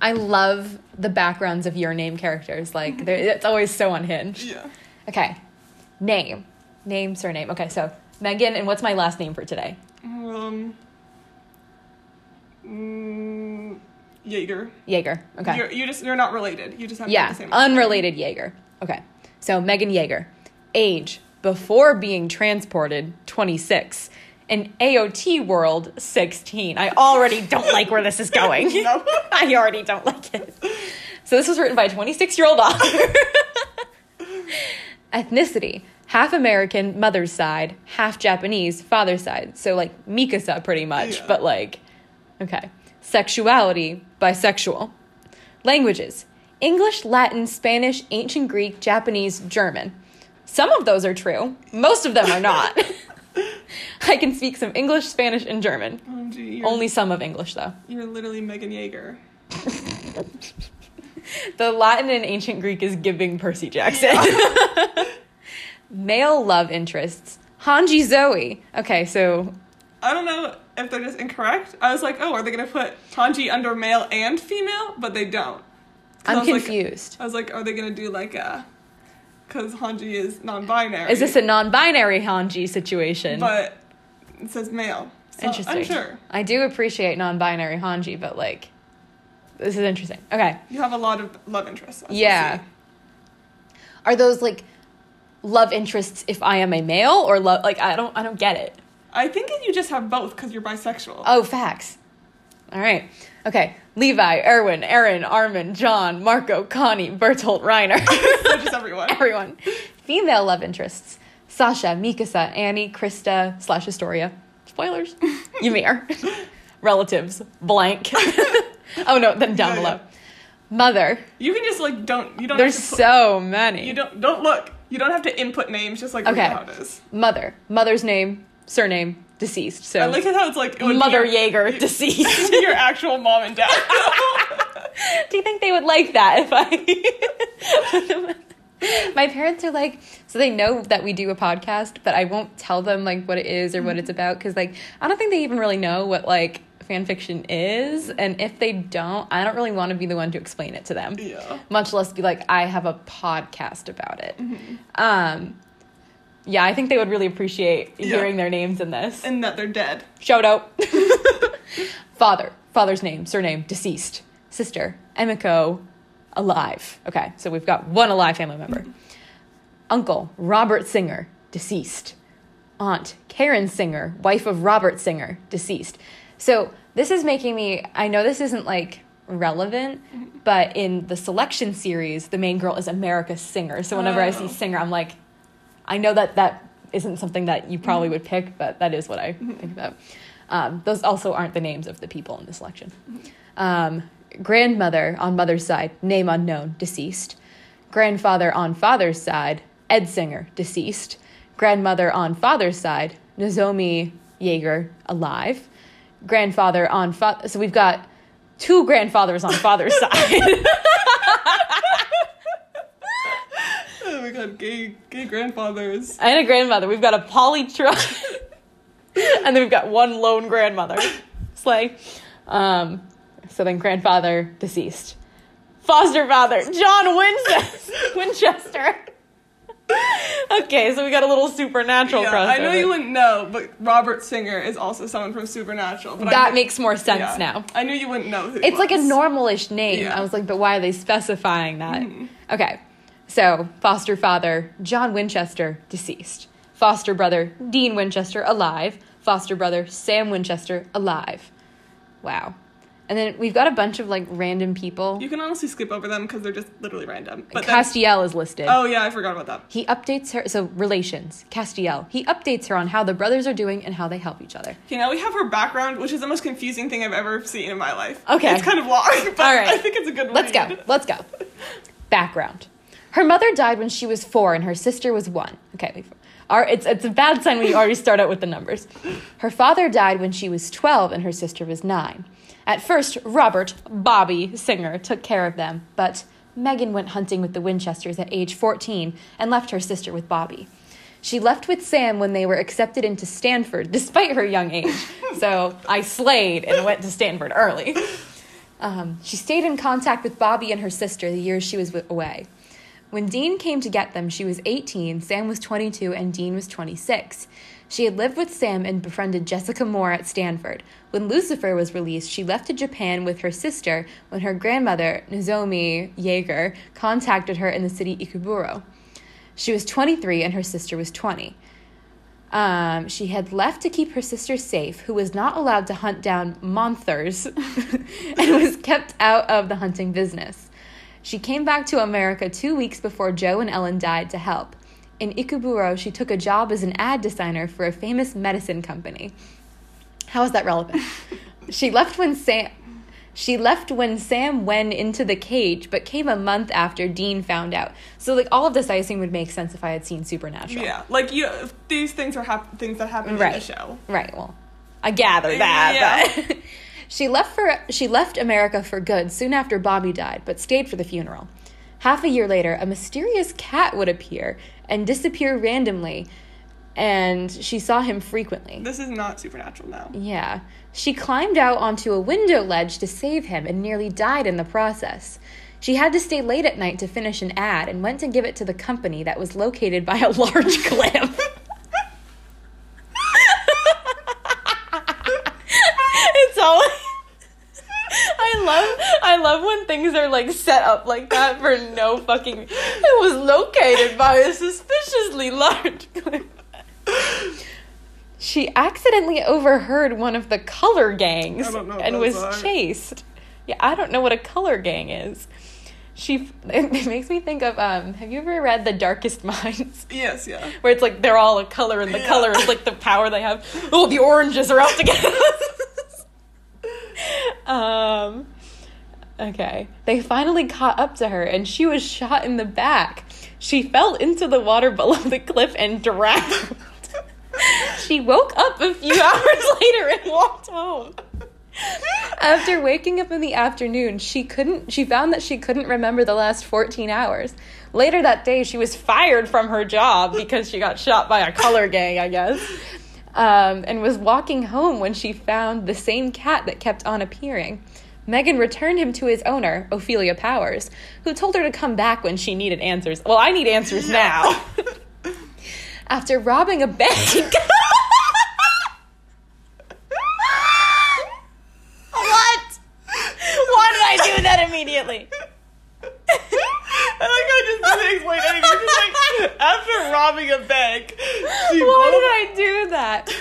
[SPEAKER 1] I love the backgrounds of your name characters. Like, they're- it's always so unhinged.
[SPEAKER 2] Yeah.
[SPEAKER 1] Okay. Name. Name, surname. Okay, so Megan, and what's my last name for today?
[SPEAKER 2] Um. Mm, Jaeger.
[SPEAKER 1] Jaeger. Okay.
[SPEAKER 2] You're, you just you're not related. You just have
[SPEAKER 1] yeah,
[SPEAKER 2] the same.
[SPEAKER 1] Yeah, unrelated Jaeger. Okay. So Megan Jaeger. Age before being transported 26. In AOT world 16. I already don't like where this is going. [LAUGHS]
[SPEAKER 2] No. [LAUGHS]
[SPEAKER 1] I already don't like it. So this was written by a 26 year old author. [LAUGHS] Ethnicity half American, mother's side, half Japanese, father's side. So like Mikasa pretty much,
[SPEAKER 2] Yeah.
[SPEAKER 1] but like, okay. Sexuality, bisexual. Languages English, Latin, Spanish, Ancient Greek, Japanese, German. Some of those are true, most of them are not. [LAUGHS] [LAUGHS] I can speak some English, Spanish, and German.
[SPEAKER 2] Oh, gee,
[SPEAKER 1] Only some of English, though.
[SPEAKER 2] you're literally Megan Jaeger. [LAUGHS]
[SPEAKER 1] The Latin and ancient Greek is giving Percy Jackson. Male love interests. Hanji Zoe. Okay, so
[SPEAKER 2] I don't know if they're just incorrect. I was like, oh, are they gonna put Hanji under male and female? But they don't. I
[SPEAKER 1] I'm
[SPEAKER 2] like-
[SPEAKER 1] confused.
[SPEAKER 2] I was like, are they gonna do like a? Because Hanji is non-binary.
[SPEAKER 1] Is this a non-binary Hanji situation?
[SPEAKER 2] But it says male. So
[SPEAKER 1] interesting.
[SPEAKER 2] I'm sure
[SPEAKER 1] I do appreciate non-binary Hanji, but like, this is interesting. Okay,
[SPEAKER 2] you have a lot of love interests. as you
[SPEAKER 1] Yeah.
[SPEAKER 2] see.
[SPEAKER 1] are those like love interests if I am a male or love? Like, I don't, I don't get it.
[SPEAKER 2] I think you just have both because you're bisexual.
[SPEAKER 1] Oh, facts. All right. Okay. Levi, Erwin, Eren, Armin, Jean, Marco, Connie, Bertolt, Reiner.
[SPEAKER 2] So [LAUGHS] just [LAUGHS] everyone.
[SPEAKER 1] Everyone. Female love interests. Sasha, Mikasa, Annie, Krista, slash Historia. Spoilers. [LAUGHS] Ymir. Relatives. Blank. oh no, then down
[SPEAKER 2] Yeah,
[SPEAKER 1] below.
[SPEAKER 2] yeah.
[SPEAKER 1] Mother.
[SPEAKER 2] You can just like don't. You don't.
[SPEAKER 1] There's
[SPEAKER 2] have to put,
[SPEAKER 1] so many.
[SPEAKER 2] You don't. Don't look. You don't have to input names. Just like
[SPEAKER 1] Okay.
[SPEAKER 2] how it is.
[SPEAKER 1] Mother. Mother's name, surname, deceased. So
[SPEAKER 2] I like how it's like it
[SPEAKER 1] Mother
[SPEAKER 2] your-
[SPEAKER 1] Jaeger, [LAUGHS] deceased.
[SPEAKER 2] your actual mom and dad. [LAUGHS]
[SPEAKER 1] Do you think they would like that if I? [LAUGHS] My parents are like, so they know that we do a podcast, but I won't tell them like what it is or what it's about because like I don't think they even really know what like fan fiction is, and if they don't, I don't really want to be the one to explain it to them.
[SPEAKER 2] yeah.
[SPEAKER 1] Much less be like, I have a podcast about it. Um, yeah, I think they would really appreciate
[SPEAKER 2] Yeah.
[SPEAKER 1] hearing their names in this.
[SPEAKER 2] And that they're dead.
[SPEAKER 1] Shout out. [LAUGHS] Father, father's name, surname, deceased. Sister, Emiko, alive. Okay, so we've got one alive family member. Uncle, Robert Singer, deceased. Aunt, Karen Singer, wife of Robert Singer, deceased. So this is making me, I know this isn't like relevant, mm-hmm. but in the selection series, the main girl is America Singer. So whenever I see
[SPEAKER 2] Oh.
[SPEAKER 1] Singer, I'm like, I know that that isn't something that you probably would pick, but that is what I think about. Um, those also aren't the names of the people in the selection. Um, grandmother on mother's side, name unknown, deceased. Grandfather on father's side, Ed Singer, deceased. Grandmother on father's side, Nozomi Jaeger, alive. Grandfather on fa- so we've got two grandfathers on father's [LAUGHS] side. [LAUGHS]
[SPEAKER 2] Oh my god, gay gay grandfathers.
[SPEAKER 1] and a grandmother. We've got a polytron, [LAUGHS] and then we've got one lone grandmother. Slay. Um, so then grandfather deceased. Foster father John Winchester. [LAUGHS] Winchester. okay, so we got a little supernatural
[SPEAKER 2] Yeah,
[SPEAKER 1] crossover.
[SPEAKER 2] I know you wouldn't know, but Robert Singer is also someone from Supernatural. But
[SPEAKER 1] that
[SPEAKER 2] knew-
[SPEAKER 1] makes more sense
[SPEAKER 2] yeah,
[SPEAKER 1] now.
[SPEAKER 2] I knew you wouldn't know who. he
[SPEAKER 1] It's like a
[SPEAKER 2] was.
[SPEAKER 1] normalish name.
[SPEAKER 2] Yeah.
[SPEAKER 1] I was like, but why are they specifying that?
[SPEAKER 2] Mhm.
[SPEAKER 1] Okay, so foster father John Winchester, deceased. Foster brother Dean Winchester, alive. Foster brother Sam Winchester, alive. Wow. And then we've got a bunch of like random people.
[SPEAKER 2] You can honestly skip over them because they're just literally random. But
[SPEAKER 1] Castiel is listed.
[SPEAKER 2] oh yeah, I forgot about that.
[SPEAKER 1] He updates her, so relations, Castiel. He updates her on how the brothers are doing and how they help each other.
[SPEAKER 2] Okay, now we have her background, which is the most confusing thing I've ever seen in my life.
[SPEAKER 1] Okay.
[SPEAKER 2] it's kind of long, [LAUGHS] but
[SPEAKER 1] right.
[SPEAKER 2] I think it's a good.
[SPEAKER 1] One.
[SPEAKER 2] Let's
[SPEAKER 1] go. Let's [LAUGHS] go. Background. Her mother died when she was four and her sister was one. Okay. Our, it's, it's a bad sign when you already start out with the numbers. Her father died when she was 12 and her sister was 9. At first, Robert, Bobby, Singer, took care of them, but Megan went hunting with the Winchesters at age 14 and left her sister with Bobby. She left with Sam when they were accepted into Stanford, despite her young age. So I slayed and went to Stanford early. Um, she stayed in contact with Bobby and her sister the years she was away. When Dean came to get them, she was 18, Sam was 22, and Dean was 26. She had lived with Sam and befriended Jessica Moore at Stanford. When Lucifer was released, she left to Japan with her sister when her grandmother, Nozomi Yeager, contacted her in the city Ikebukuro. She was 23 and her sister was 20. Um, she had left to keep her sister safe, who was not allowed to hunt down monsters [LAUGHS] and was kept out of the hunting business. She came back to America two weeks before Joe and Ellen died to help. In Ikebukuro, she took a job as an ad designer for a famous medicine company. How is that relevant? [LAUGHS] she left when Sam she left when Sam went into the cage, but came a month after Dean found out. So like all of this I assume would make sense if I had seen Supernatural.
[SPEAKER 2] Yeah, like you, these things are hap- things that happen in
[SPEAKER 1] Right.
[SPEAKER 2] the show.
[SPEAKER 1] Right. Well, I gather [LAUGHS] that.
[SPEAKER 2] Yeah. [LAUGHS]
[SPEAKER 1] she left for she left America for good soon after Bobby died, but stayed for the funeral. Half a year later, a mysterious cat would appear and disappear randomly, and she saw him frequently.
[SPEAKER 2] This is not supernatural now.
[SPEAKER 1] Yeah. She climbed out onto a window ledge to save him and nearly died in the process. She had to stay late at night to finish an ad and went to give it to the company that was located by a [LAUGHS] large cliff. it's all I love when things are like set up like that for no fucking [LAUGHS] it was located by a suspiciously large. [LAUGHS] She accidentally overheard one of the color gangs
[SPEAKER 2] I don't know what
[SPEAKER 1] and was
[SPEAKER 2] are.
[SPEAKER 1] chased. Yeah, I don't know what a color gang is. She [LAUGHS] it makes me think of um have you ever read The Darkest Minds?
[SPEAKER 2] Yes, yeah.
[SPEAKER 1] Where it's like they're all a color and the
[SPEAKER 2] Yeah.
[SPEAKER 1] color is like the power they have. Oh, the oranges are out to get us. um Okay. They finally caught up to her and she was shot in the back. She fell into the water below the cliff and drowned. [LAUGHS] she woke up a few [LAUGHS] hours later and walked home. After waking up in the afternoon, she couldn't she found that she couldn't remember the last 14 hours. Later that day, she was fired from her job because she got shot by a color gang, I guess. Um, and was walking home when she found the same cat that kept on appearing. Megan returned him to his owner, Ophelia Powers, who told her to come back when she needed answers. Well, I need answers now. [LAUGHS] After robbing a bank. [LAUGHS] what? Why did I do that immediately?
[SPEAKER 2] I like how I just didn't explain anything. Just like after robbing a bank,
[SPEAKER 1] Why did I do that?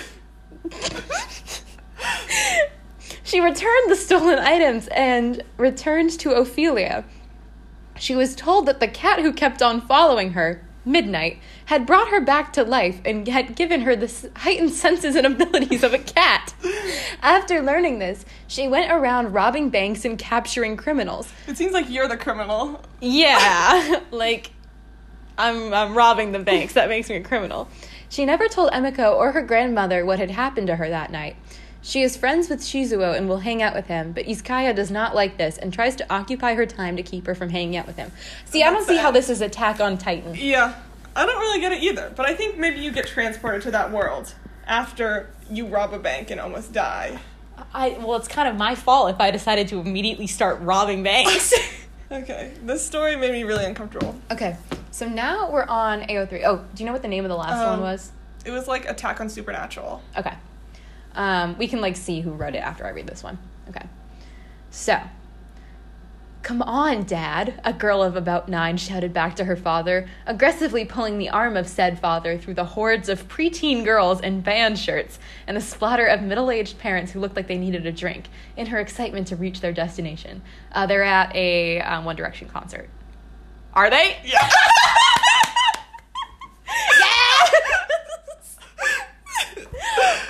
[SPEAKER 1] [LAUGHS] she returned the stolen items and returned to Ophelia. She was told that the cat who kept on following her, Midnight, had brought her back to life and had given her the heightened senses and [LAUGHS] abilities of a cat. After learning this, she went around robbing banks and capturing criminals.
[SPEAKER 2] It seems like you're the criminal.
[SPEAKER 1] Yeah, [LAUGHS] [LAUGHS] like I'm I'm robbing the banks. That makes me a criminal. She never told Emiko or her grandmother what had happened to her that night. She is friends with Shizuo and will hang out with him, but Izaya does not like this and tries to occupy her time to keep her from hanging out with him. See, I don't
[SPEAKER 2] That's
[SPEAKER 1] see how this is Attack on Titan.
[SPEAKER 2] Yeah, I don't really get it either. But I think maybe you get transported to that world after you rob a bank and almost die.
[SPEAKER 1] I well, it's kind of my fault if I decided to immediately start robbing banks. [LAUGHS]
[SPEAKER 2] Okay, this story made me really uncomfortable.
[SPEAKER 1] okay, so now we're on AO3. Oh, do you know what the name of the last
[SPEAKER 2] Um,
[SPEAKER 1] one was?
[SPEAKER 2] It was like Attack on Supernatural.
[SPEAKER 1] Okay. Um, we can like see who wrote it after I read this one. Okay. So, come on, Dad, a girl of about nine shouted back to her father, aggressively pulling the arm of said father through the hordes of preteen girls in band shirts and the splatter of middle aged parents who looked like they needed a drink in her excitement to reach their destination. Uh, they're at a um, One Direction concert. Are they?
[SPEAKER 2] Yeah. [LAUGHS]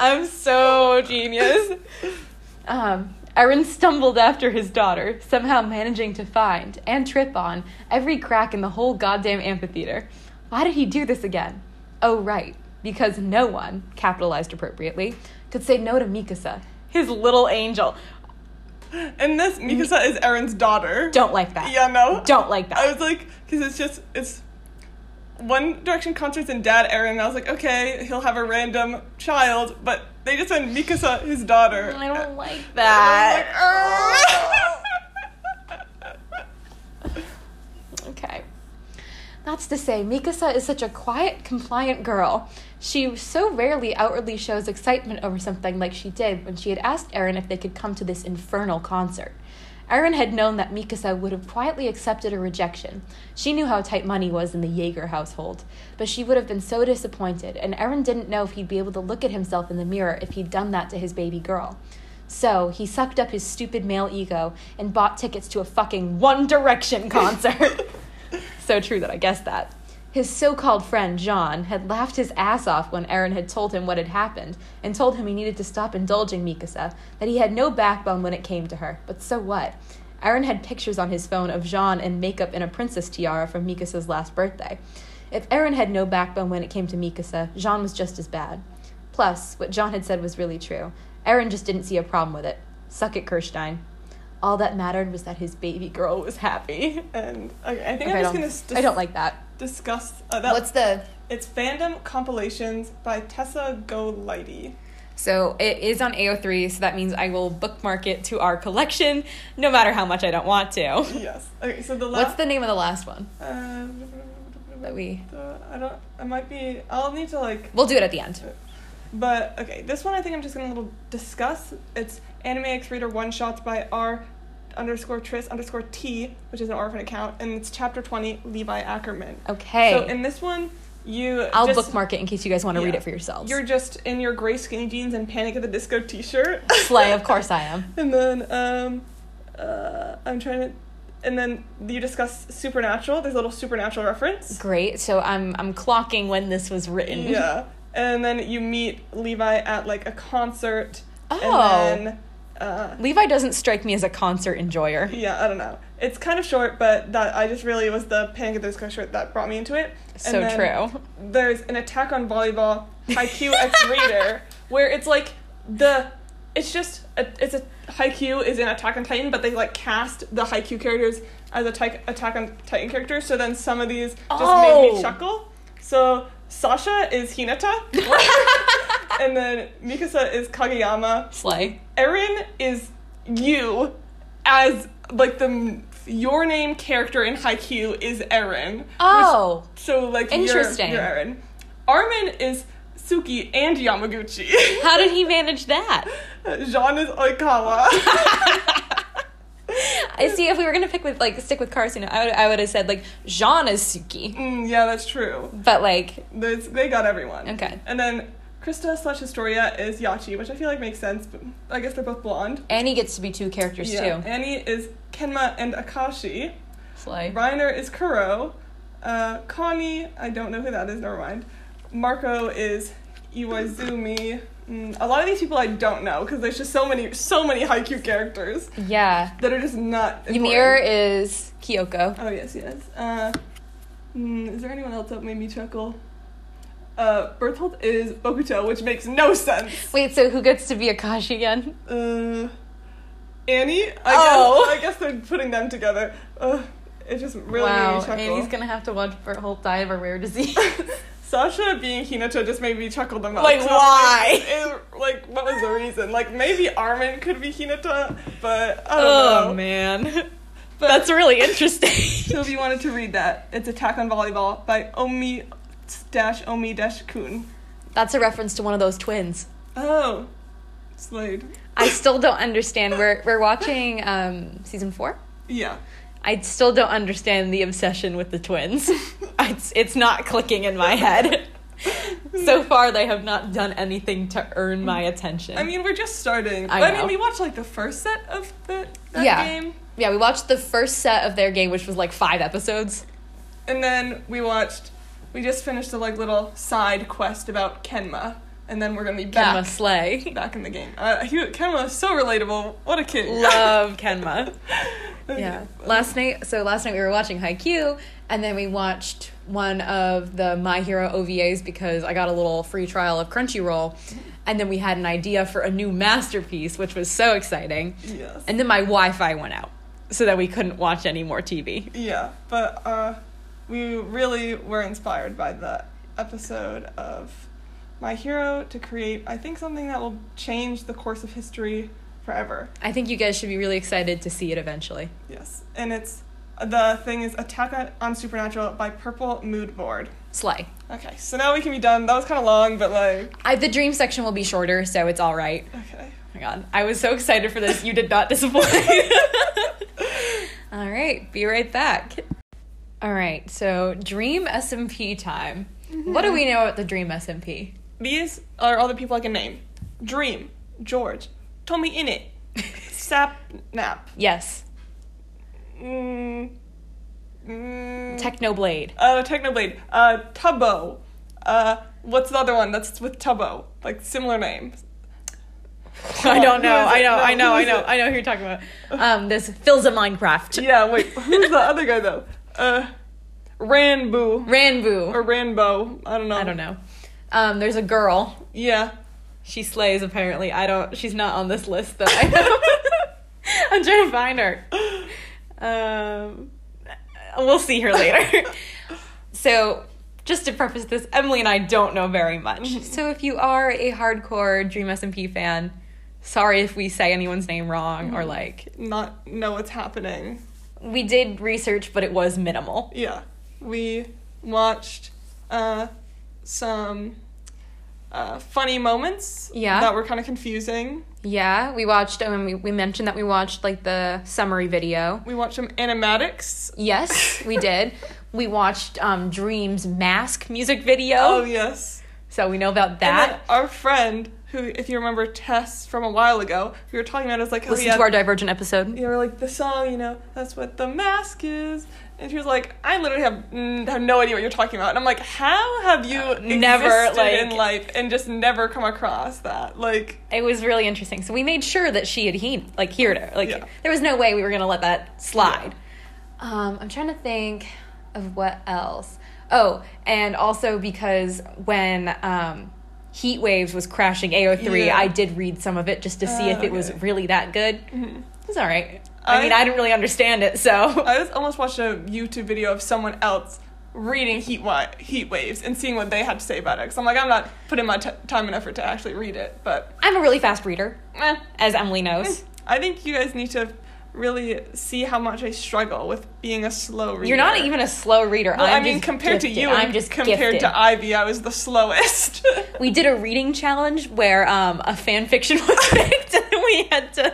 [SPEAKER 1] I'm so genius. Um, Eren stumbled after his daughter, somehow managing to find and trip on every crack in the whole goddamn amphitheater. Why did he do this again? Oh, right. because no one, capitalized appropriately, could say no to Mikasa, his little angel.
[SPEAKER 2] And this Mikasa is Eren's daughter.
[SPEAKER 1] Don't like that.
[SPEAKER 2] Yeah, no.
[SPEAKER 1] Don't like that.
[SPEAKER 2] I was like, because it's just it's One Direction concerts and Dad Eren. And I was like, okay, he'll have a random child, but they just said Mikasa, his daughter.
[SPEAKER 1] I don't like
[SPEAKER 2] And I was
[SPEAKER 1] that.
[SPEAKER 2] like, [LAUGHS]
[SPEAKER 1] Okay. That's to say, Mikasa is such a quiet, compliant girl. She so rarely outwardly shows excitement over something like she did when she had asked Eren if they could come to this infernal concert. Eren had known that Mikasa would have quietly accepted a rejection. She knew how tight money was in the Jaeger household, but she would have been so disappointed, and Eren didn't know if he'd be able to look at himself in the mirror if he'd done that to his baby girl. So he sucked up his stupid male ego and bought tickets to a fucking One Direction concert. [LAUGHS] so true that I guessed that. His so called friend, Jean, had laughed his ass off when Eren had told him what had happened and told him he needed to stop indulging Mikasa, that he had no backbone when it came to her. But so what? Eren had pictures on his phone of Jean in makeup and a princess tiara from Mikasa's last birthday. If Eren had no backbone when it came to Mikasa, Jean was just as bad. Plus, what Jean had said was really true. Eren just didn't see a problem with it. Suck it, Kirstein. All that mattered was that his baby girl was happy. [LAUGHS]
[SPEAKER 2] and okay, I think
[SPEAKER 1] Okay,
[SPEAKER 2] I'm just gonna s-
[SPEAKER 1] I don't like that.
[SPEAKER 2] Discuss uh, that.
[SPEAKER 1] What's the
[SPEAKER 2] It's fandom compilations by Tessa Golighty.
[SPEAKER 1] So it is on AO3, so that means I will bookmark it to our collection, no matter how much I don't want to.
[SPEAKER 2] Yes. Okay. So the last.
[SPEAKER 1] What's the name of the last one
[SPEAKER 2] Uh,
[SPEAKER 1] that we?
[SPEAKER 2] uh, I don't. I might be. I'll need to like.
[SPEAKER 1] We'll do it at the end.
[SPEAKER 2] But okay, this one I think I'm just gonna little discuss. It's Anime X Reader one shots by R underscore Tris underscore T, which is an orphan account, and it's chapter twenty, Levi Ackerman.
[SPEAKER 1] Okay.
[SPEAKER 2] So in this one, you
[SPEAKER 1] I'll
[SPEAKER 2] just,
[SPEAKER 1] bookmark it in case you guys want to read it for yourselves.
[SPEAKER 2] You're just in your gray skinny jeans and Panic at the Disco T-shirt. [LAUGHS]
[SPEAKER 1] Slay, of course I am. [LAUGHS]
[SPEAKER 2] And then um, uh, I'm trying to, and then you discuss Supernatural. There's a little Supernatural reference.
[SPEAKER 1] Great. So I'm I'm clocking when this was written.
[SPEAKER 2] Yeah. And then you meet Levi at like a concert.
[SPEAKER 1] Oh.
[SPEAKER 2] And then, uh,
[SPEAKER 1] Levi doesn't strike me as a concert enjoyer.
[SPEAKER 2] yeah, I don't know. It's kind of short, but that I just really was the Panic at the Disco shirt that brought me into it. And
[SPEAKER 1] So true.
[SPEAKER 2] There's an Attack on Volleyball Haikyuu X [LAUGHS] Reader where it's like the it's just a, it's a Haikyuu is in Attack on Titan, but they like cast the Haikyuu characters as a Attack Attack on Titan characters. So then some of these just made
[SPEAKER 1] Oh.
[SPEAKER 2] me chuckle. So Sasha is Hinata, [LAUGHS] and then Mikasa is Kageyama.
[SPEAKER 1] Slay.
[SPEAKER 2] Eren is you as like the your name character in Haikyuu is Eren. which-
[SPEAKER 1] Oh.
[SPEAKER 2] so like
[SPEAKER 1] Interesting.
[SPEAKER 2] You're, you're Eren. Armin is Tsukki and Yamaguchi.
[SPEAKER 1] How did he manage that? [LAUGHS]
[SPEAKER 2] Jean is Oikawa. [LAUGHS]
[SPEAKER 1] I see. If we were gonna pick with like stick with Karasuno, I would I would have said like Jean is Tsukki,
[SPEAKER 2] mm, yeah, that's true.
[SPEAKER 1] but like
[SPEAKER 2] There's, they got everyone.
[SPEAKER 1] Okay.
[SPEAKER 2] And then Krista slash Historia is Yachi, which I feel like makes sense, but I guess they're both blonde.
[SPEAKER 1] Annie gets to be two characters
[SPEAKER 2] Yeah.
[SPEAKER 1] too.
[SPEAKER 2] Annie is Kenma and Akashi.
[SPEAKER 1] Slay.
[SPEAKER 2] Reiner is Kuroo. Uh, Connie, I don't know who that is, never mind. Marco is Iwaizumi. Mm, a lot of these people I don't know because there's just so many, so many Haikyuu characters
[SPEAKER 1] Yeah.
[SPEAKER 2] that are just not.
[SPEAKER 1] Ymir is Kyoko.
[SPEAKER 2] Oh yes, yes. Uh, mm, is there anyone else that made me chuckle? Uh, Berthold is Bokuto, which makes no sense.
[SPEAKER 1] Wait, so who gets to be Akashi again?
[SPEAKER 2] Uh, Annie. I
[SPEAKER 1] Oh.
[SPEAKER 2] guess I guess they're putting them together. Uh, it just really
[SPEAKER 1] wow,
[SPEAKER 2] made me chuckle.
[SPEAKER 1] Annie's gonna have to watch Berthold die of a rare disease. [LAUGHS]
[SPEAKER 2] Sasha being Hinata just made me chuckle the most.
[SPEAKER 1] Like, why?
[SPEAKER 2] it- like, what was the reason? Like, maybe Armin could be Hinata, but I don't
[SPEAKER 1] oh
[SPEAKER 2] know.
[SPEAKER 1] man, that's really interesting.
[SPEAKER 2] So if you wanted to read that, it's Attack on Volleyball by Omi dash Omi dash Kun.
[SPEAKER 1] that's a reference to one of those twins.
[SPEAKER 2] Oh, Slade.
[SPEAKER 1] I still don't understand. We're we're watching um, season four.
[SPEAKER 2] Yeah.
[SPEAKER 1] I still don't understand the obsession with the twins. [LAUGHS] it's it's not clicking in my head. so [LAUGHS] far, they have not done anything to earn my attention.
[SPEAKER 2] I mean, we're just starting.
[SPEAKER 1] I
[SPEAKER 2] I mean, we watched like the first set of the that
[SPEAKER 1] Yeah.
[SPEAKER 2] game,
[SPEAKER 1] yeah, we watched the first set of their game, which was like five episodes.
[SPEAKER 2] and then we watched. We just finished a like little side quest about Kenma, and then we're gonna be back
[SPEAKER 1] Kenma Slay.
[SPEAKER 2] back in the game. Uh, he, Kenma is so relatable. What a kid.
[SPEAKER 1] Love Kenma. [LAUGHS] Yeah. Last night, so last night we were watching Haikyuu, and then we watched one of the My Hero OVAs because I got a little free trial of Crunchyroll, and then we had an idea for a new masterpiece, which was so exciting.
[SPEAKER 2] Yes.
[SPEAKER 1] And then my Wi-Fi went out, so that we couldn't watch any more TV.
[SPEAKER 2] Yeah, but uh, we really were inspired by the episode of My Hero to create, I think, something that will change the course of history forever.
[SPEAKER 1] I think you guys should be really excited to see it eventually.
[SPEAKER 2] Yes, and it's the thing is Attack on Supernatural by Purple Mood Board.
[SPEAKER 1] Slay.
[SPEAKER 2] Okay, so now we can be done. That was kind of long, but like,
[SPEAKER 1] I, the dream section will be shorter, so it's all right.
[SPEAKER 2] okay.
[SPEAKER 1] Oh my god, I was so excited for this. You did not disappoint. [LAUGHS] [LAUGHS] all right, be right back. All right, so Dream SMP time. What do we know about the Dream SMP?
[SPEAKER 2] These are all the people I can name: Dream, George, Tommy Innit, [LAUGHS] Sap Nap,
[SPEAKER 1] Yes,
[SPEAKER 2] mm, mm,
[SPEAKER 1] Technoblade.
[SPEAKER 2] uh, Technoblade, uh, Tubbo, uh, what's the other one that's with Tubbo? Like similar names. [LAUGHS]
[SPEAKER 1] I don't know. I know.
[SPEAKER 2] No,
[SPEAKER 1] I know.
[SPEAKER 2] who
[SPEAKER 1] I know. I know who you're talking about. Um, this fills a Minecraft. [LAUGHS]
[SPEAKER 2] Yeah, wait, who's the other guy though? Uh, Ranboo
[SPEAKER 1] Ranboo.
[SPEAKER 2] or Ranbo? I don't know.
[SPEAKER 1] I don't know. Um, there's a girl.
[SPEAKER 2] Yeah.
[SPEAKER 1] She slays apparently. I don't. She's not on this list that I know. [LAUGHS] I'm trying to find her. Um, we'll see her later. [LAUGHS] so, just to preface this, Emily and I don't know very much. So, if you are a hardcore Dream SMP fan, sorry if we say anyone's name wrong or like
[SPEAKER 2] Not know what's happening.
[SPEAKER 1] We did research, but it was minimal.
[SPEAKER 2] Yeah. We watched uh, some uh, funny moments
[SPEAKER 1] Yeah.
[SPEAKER 2] that were kind of confusing.
[SPEAKER 1] Yeah, we watched. Um, we, we mentioned that we watched like the summary video.
[SPEAKER 2] We watched some animatics.
[SPEAKER 1] Yes, we [LAUGHS] did. we watched um, Dream's mask music video.
[SPEAKER 2] Oh, yes.
[SPEAKER 1] So we know about
[SPEAKER 2] And then
[SPEAKER 1] that.
[SPEAKER 2] our friend, who, if you remember Tess from a while ago, we were talking about it, was like, oh,
[SPEAKER 1] Listen
[SPEAKER 2] yeah,
[SPEAKER 1] to our Divergent episode.
[SPEAKER 2] you know, like the song, you know, that's what the mask is. And she was like, I literally have, mm, have no idea what you're talking about. And I'm like, how have you
[SPEAKER 1] never, like-
[SPEAKER 2] in life and just never come across that? Like,
[SPEAKER 1] It was really interesting. So we made sure that she had he like heard her. Like
[SPEAKER 2] Yeah.
[SPEAKER 1] there was no way we were gonna let that slide. Um, I'm trying to think of what else. Oh, and also because when um, Heat Waves was crashing AO3,
[SPEAKER 2] Yeah.
[SPEAKER 1] I did read some of it just to see
[SPEAKER 2] Oh,
[SPEAKER 1] if it was really that good.
[SPEAKER 2] mhm.
[SPEAKER 1] It was all right. I,
[SPEAKER 2] I-
[SPEAKER 1] mean, I didn't really understand it, so
[SPEAKER 2] I was almost watched a YouTube video of someone else reading heat wa- heat waves and seeing what they had to say about it. Because I'm like, I'm not putting my t- time and effort to actually read it. But
[SPEAKER 1] I'm a really fast reader,
[SPEAKER 2] eh,
[SPEAKER 1] as Emily knows.
[SPEAKER 2] I think you guys need to really see how much I struggle with being a slow reader.
[SPEAKER 1] You're not even a slow reader.
[SPEAKER 2] Well, i mean, compared to you,
[SPEAKER 1] I'm just
[SPEAKER 2] compared
[SPEAKER 1] gifted.
[SPEAKER 2] to Ivy, I was the slowest. [LAUGHS]
[SPEAKER 1] we did a reading challenge where um, a fan fiction [LAUGHS] was picked and we had to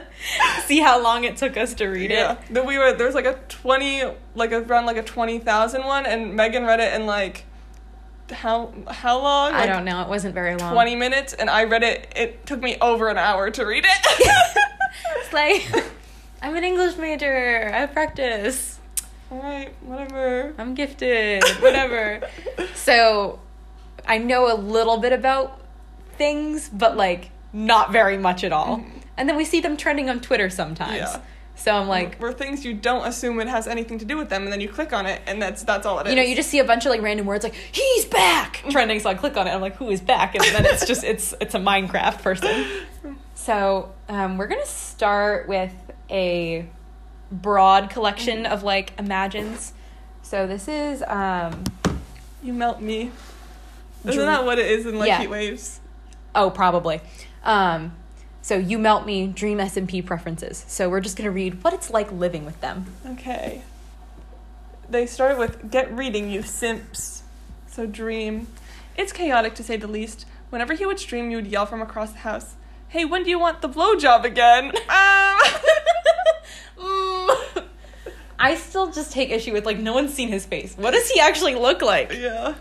[SPEAKER 1] see how long it took us to read
[SPEAKER 2] yeah,
[SPEAKER 1] it.
[SPEAKER 2] then we were there was like a twenty, like around like a twenty thousand one, and Megan read it in like how how long?
[SPEAKER 1] I don't know. It wasn't very long.
[SPEAKER 2] 20 minutes and I read it it took me over an hour to read it. [LAUGHS]
[SPEAKER 1] It's like I'm an English major. I practice.
[SPEAKER 2] All right, whatever.
[SPEAKER 1] I'm gifted. Whatever. [LAUGHS] so I know a little bit about things, but like not very much at all. And then we see them trending on Twitter sometimes.
[SPEAKER 2] Yeah.
[SPEAKER 1] So I'm like,
[SPEAKER 2] were things you don't assume it has anything to do with them and then you click on it and that's that's all it is.
[SPEAKER 1] you know, you just see a bunch of like random words like "he's back" [LAUGHS] trending. So I click on it. I'm like, "Who is back?" And then it's just it's it's a Minecraft person. [LAUGHS] So um, we're gonna start with a broad collection of like imagines. So this is um,
[SPEAKER 2] you melt me. Isn't that what it is in like
[SPEAKER 1] Yeah.
[SPEAKER 2] heat waves?
[SPEAKER 1] oh probably. Um, so you melt me dream SMP preferences. So we're just gonna read what it's like living with them.
[SPEAKER 2] Okay. They started with get reading, you simps. So dream. It's chaotic to say the least. Whenever he would stream, you would yell from across the house, Hey, when do you want the blowjob again? um [LAUGHS]
[SPEAKER 1] Mm. I still just take issue with like no one's seen his face. What does he actually look like?
[SPEAKER 2] Yeah.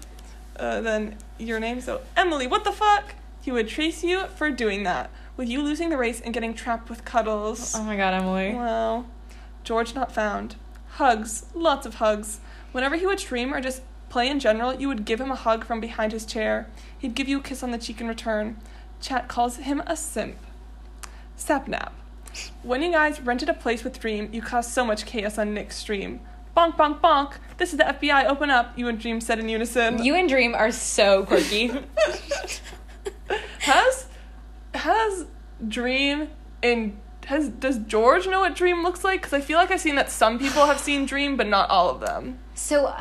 [SPEAKER 2] Uh, then your name, so Emily, what the fuck? He would trace you for doing that, with you losing the race and getting trapped with cuddles.
[SPEAKER 1] Oh my god, Emily.
[SPEAKER 2] Wow. George not found. Hugs, lots of hugs. Whenever he would stream or just Play in general, you would give him a hug from behind his chair. He'd give you a kiss on the cheek in return. Chat calls him a simp. Sapnap. When you guys rented a place with Dream, you caused so much chaos on Nick's stream. Bonk, bonk, bonk. This is the FBI. Open up. You and Dream said in unison.
[SPEAKER 1] You and Dream are so quirky. [LAUGHS]
[SPEAKER 2] has has Dream in has does George know what Dream looks like? Because I feel like I've seen that some people have seen Dream, but not all of them.
[SPEAKER 1] so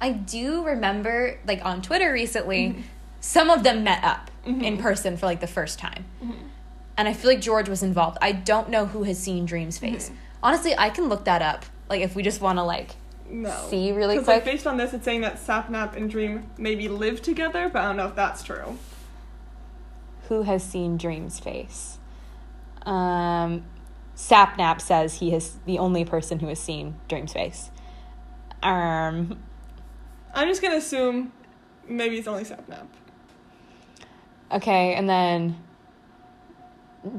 [SPEAKER 1] I do remember, like on Twitter recently, mm-hmm. some of them met up in person for like the first time. And I feel like George was involved. I don't know who has seen Dream's face. Honestly, I can look that up. Like if we just want to like
[SPEAKER 2] No.
[SPEAKER 1] See really
[SPEAKER 2] 'Cause, Like, based on this, it's saying that Sapnap and Dream maybe live together, but I don't know if that's true.
[SPEAKER 1] who has seen Dream's face. Um, Sapnap says he is the only person who has seen Dream's face. Um,
[SPEAKER 2] I'm just gonna assume maybe it's only Sapnap.
[SPEAKER 1] Okay, and then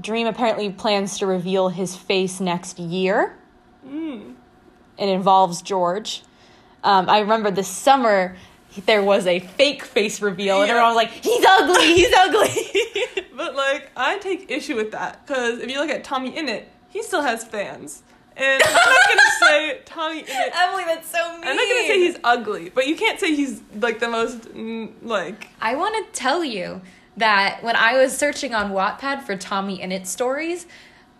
[SPEAKER 1] Dream apparently plans to reveal his face next year.
[SPEAKER 2] Mm.
[SPEAKER 1] It involves George. Um, I remember this summer there was a fake face reveal, and everyone was like, "He's ugly, he's ugly." [LAUGHS] [LAUGHS]
[SPEAKER 2] But like, I take issue with that because if you look at Tommy Innit, he still has fans, and I'm not gonna [LAUGHS] say Tommy Innit.
[SPEAKER 1] Emily, that's so mean.
[SPEAKER 2] I'm not gonna say he's ugly, but you can't say he's like the most mm, like.
[SPEAKER 1] I want to tell you that when I was searching on Wattpad for Tommy Innit stories,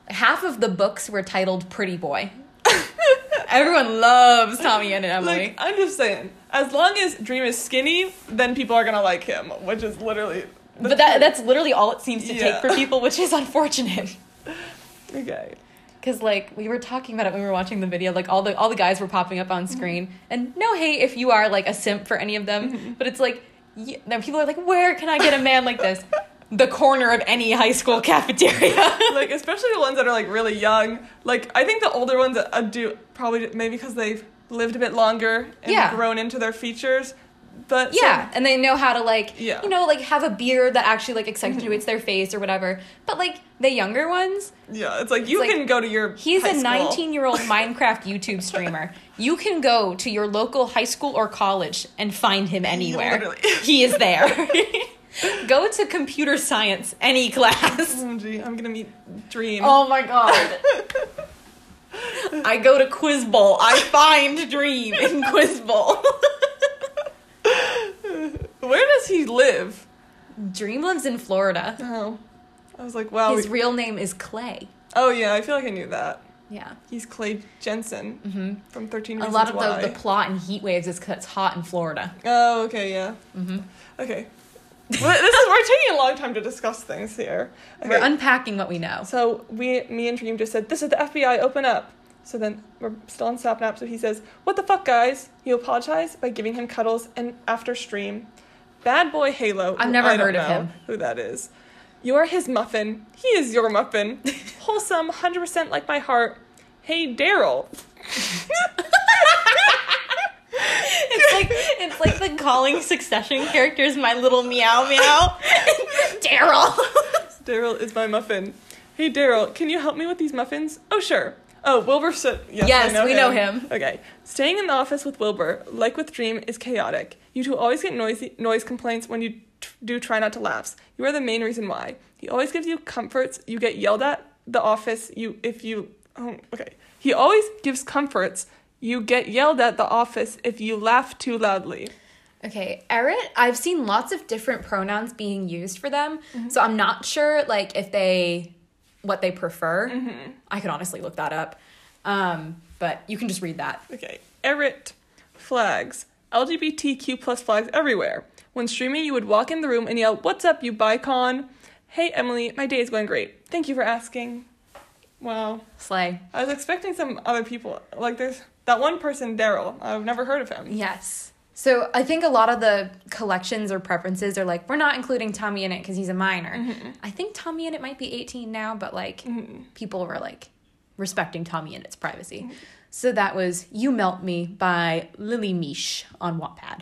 [SPEAKER 1] half of the books were titled Pretty Boy. [LAUGHS] Everyone loves Tommy Innit, Emily.
[SPEAKER 2] Like I'm just saying, as long as Dream is skinny, then people are gonna like him, which is literally.
[SPEAKER 1] but that that's literally all it seems to
[SPEAKER 2] Yeah.
[SPEAKER 1] take for [LAUGHS] people, which is unfortunate.
[SPEAKER 2] okay.
[SPEAKER 1] Cause like we were talking about it when we were watching the video, like all the all the guys were popping up on screen, mm-hmm. and no hate if you are like a simp for any of them, mm-hmm. but it's like, y now people are like, where can I get a man like this? The corner of any high school cafeteria. [LAUGHS]
[SPEAKER 2] like especially the ones that are like really young. Like I think the older ones uh, do probably maybe because they've lived a bit longer and
[SPEAKER 1] Yeah.
[SPEAKER 2] grown into their features. But
[SPEAKER 1] Yeah, and they know how to like,
[SPEAKER 2] Yeah. Mm-hmm.
[SPEAKER 1] you know, like have a beard that actually like accentuates their face or whatever. But like the younger ones,
[SPEAKER 2] yeah, it's like you can go to your.
[SPEAKER 1] he's a 19 year old [LAUGHS] Minecraft YouTube streamer. You can go to your local high school or college and find him anywhere. [LAUGHS] He is there. [LAUGHS] go to computer science any class.
[SPEAKER 2] Oh, gee, I'm gonna meet Dream.
[SPEAKER 1] Oh my god. I go to Quiz Bowl. I find Dream in Quiz Bowl. [LAUGHS]
[SPEAKER 2] Where does he live?
[SPEAKER 1] Dream lives in Florida.
[SPEAKER 2] Oh, I was like, wow.
[SPEAKER 1] His
[SPEAKER 2] we-
[SPEAKER 1] real name is Clay.
[SPEAKER 2] oh yeah, I feel like I knew that.
[SPEAKER 1] Yeah.
[SPEAKER 2] He's Clay Jensen
[SPEAKER 1] Mm-hmm.
[SPEAKER 2] from Thirteen
[SPEAKER 1] A lot of
[SPEAKER 2] Why.
[SPEAKER 1] the, the plot in Heat Waves is because it's hot in Florida.
[SPEAKER 2] Oh, okay, yeah.
[SPEAKER 1] Mm-hmm.
[SPEAKER 2] Okay. Well, this is we're taking a long time to discuss things here. Okay.
[SPEAKER 1] We're unpacking what we know.
[SPEAKER 2] So we, me and Dream just said, "This is the FBI. Open up." So then we're still on Sapnap. So he says, "What the fuck, guys?" You apologize by giving him cuddles and after stream. Bad boy Halo.
[SPEAKER 1] I've never
[SPEAKER 2] I don't
[SPEAKER 1] heard of
[SPEAKER 2] know
[SPEAKER 1] him.
[SPEAKER 2] Who that is? You are his muffin. He is your muffin. [LAUGHS] Wholesome, hundred percent like my heart. Hey, Daryl.
[SPEAKER 1] It's like it's like the calling succession characters, my little meow meow. [LAUGHS] Daryl.
[SPEAKER 2] Daryl is my muffin. Hey, Daryl, can you help me with these muffins? Oh, sure. Oh, Wilbur yes.
[SPEAKER 1] Yes,
[SPEAKER 2] know
[SPEAKER 1] we
[SPEAKER 2] him.
[SPEAKER 1] know him.
[SPEAKER 2] Okay, staying in the office with Wilbur, like with Dream, is chaotic. You two always get noisy noise complaints when you do try not to laugh. You are the main reason why. He always gives you comforts. You get yelled at the office. You if you oh, okay. He always gives comforts. You get yelled at the office if you laugh too loudly.
[SPEAKER 1] Okay, Eret, I've seen lots of different pronouns being used for them, so I'm not sure like if they what they prefer. I could honestly look that up, um, but you can just read that.
[SPEAKER 2] Okay. Eret flags. LGBTQ plus flags everywhere. When streaming, you would walk in the room and yell, What's up, you bicon? Hey, Emily, my day is going great. Thank you for asking. Wow.
[SPEAKER 1] Slay.
[SPEAKER 2] I was expecting some other people. Like, there's that one person, Daryl. I've never heard of him.
[SPEAKER 1] Yes. So I think a lot of the collections or preferences are like we're not including Tommy Innit because he's a minor. Mm-hmm. I think Tommy Innit might be 18 now, but like mm-hmm. people were like respecting Tommy Innit's privacy. Mm-hmm. So that was "You Melt Me" by Lily Mish on Wattpad.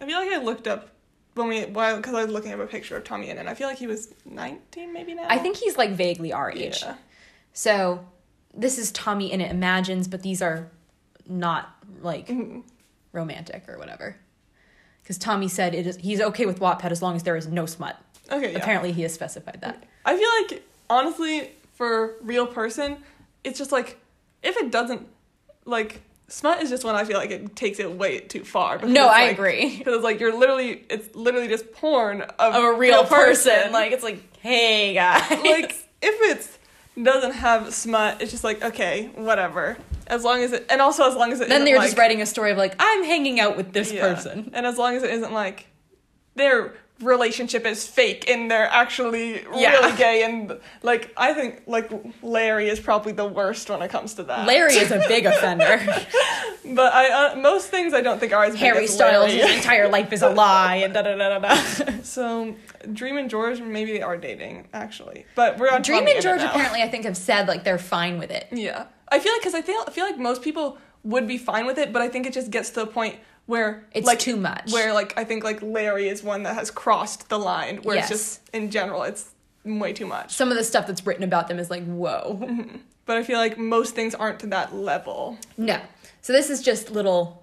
[SPEAKER 2] I feel like I looked up when we, well, because I was looking up a picture of Tommy Innit. I feel like he was 19 maybe now.
[SPEAKER 1] I think he's like vaguely our age.
[SPEAKER 2] Yeah.
[SPEAKER 1] So this is Tommy Innit imagines, but these are not like
[SPEAKER 2] Mhm.
[SPEAKER 1] romantic or whatever. because Tommy said it is he's okay with Wattpad as long as there is no smut.
[SPEAKER 2] Okay, yeah.
[SPEAKER 1] Apparently, he has specified that.
[SPEAKER 2] I feel like honestly, for real person, it's just like if it doesn't like smut is just when I feel like it takes it way too far.
[SPEAKER 1] No, I
[SPEAKER 2] like-
[SPEAKER 1] agree.
[SPEAKER 2] Because it's like you're literally it's literally just porn of,
[SPEAKER 1] Of a real person, like it's like, hey guys,
[SPEAKER 2] like if it's doesn't have smut, it's just like okay, whatever. As long as it and also as long as it
[SPEAKER 1] then they're
[SPEAKER 2] like,
[SPEAKER 1] just writing a story of like I'm hanging out with this
[SPEAKER 2] Yeah.
[SPEAKER 1] person.
[SPEAKER 2] and as long as it isn't like their relationship is fake and they're actually
[SPEAKER 1] Yeah.
[SPEAKER 2] really gay and like I think like Larry is probably the worst when it comes to that.
[SPEAKER 1] Larry is a big [LAUGHS] offender.
[SPEAKER 2] But I uh, most things I don't think are as
[SPEAKER 1] Harry
[SPEAKER 2] as
[SPEAKER 1] Styles' entire life is a lie, and da da da da da. [LAUGHS]
[SPEAKER 2] so Dream and George maybe they are dating actually, but we're on
[SPEAKER 1] Dream and George apparently, I think, have said like they're fine with it.
[SPEAKER 2] Yeah, I feel like because I feel I feel like most people would be fine with it, but I think it just gets to the point where
[SPEAKER 1] It's
[SPEAKER 2] like
[SPEAKER 1] too much.
[SPEAKER 2] Where like I think like Larry is one that has crossed the line, where
[SPEAKER 1] Yes.
[SPEAKER 2] it's just in general it's way too much.
[SPEAKER 1] Some of the stuff that's written about them is like, whoa. [LAUGHS]
[SPEAKER 2] But I feel like most things aren't to that level.
[SPEAKER 1] No. So this is just little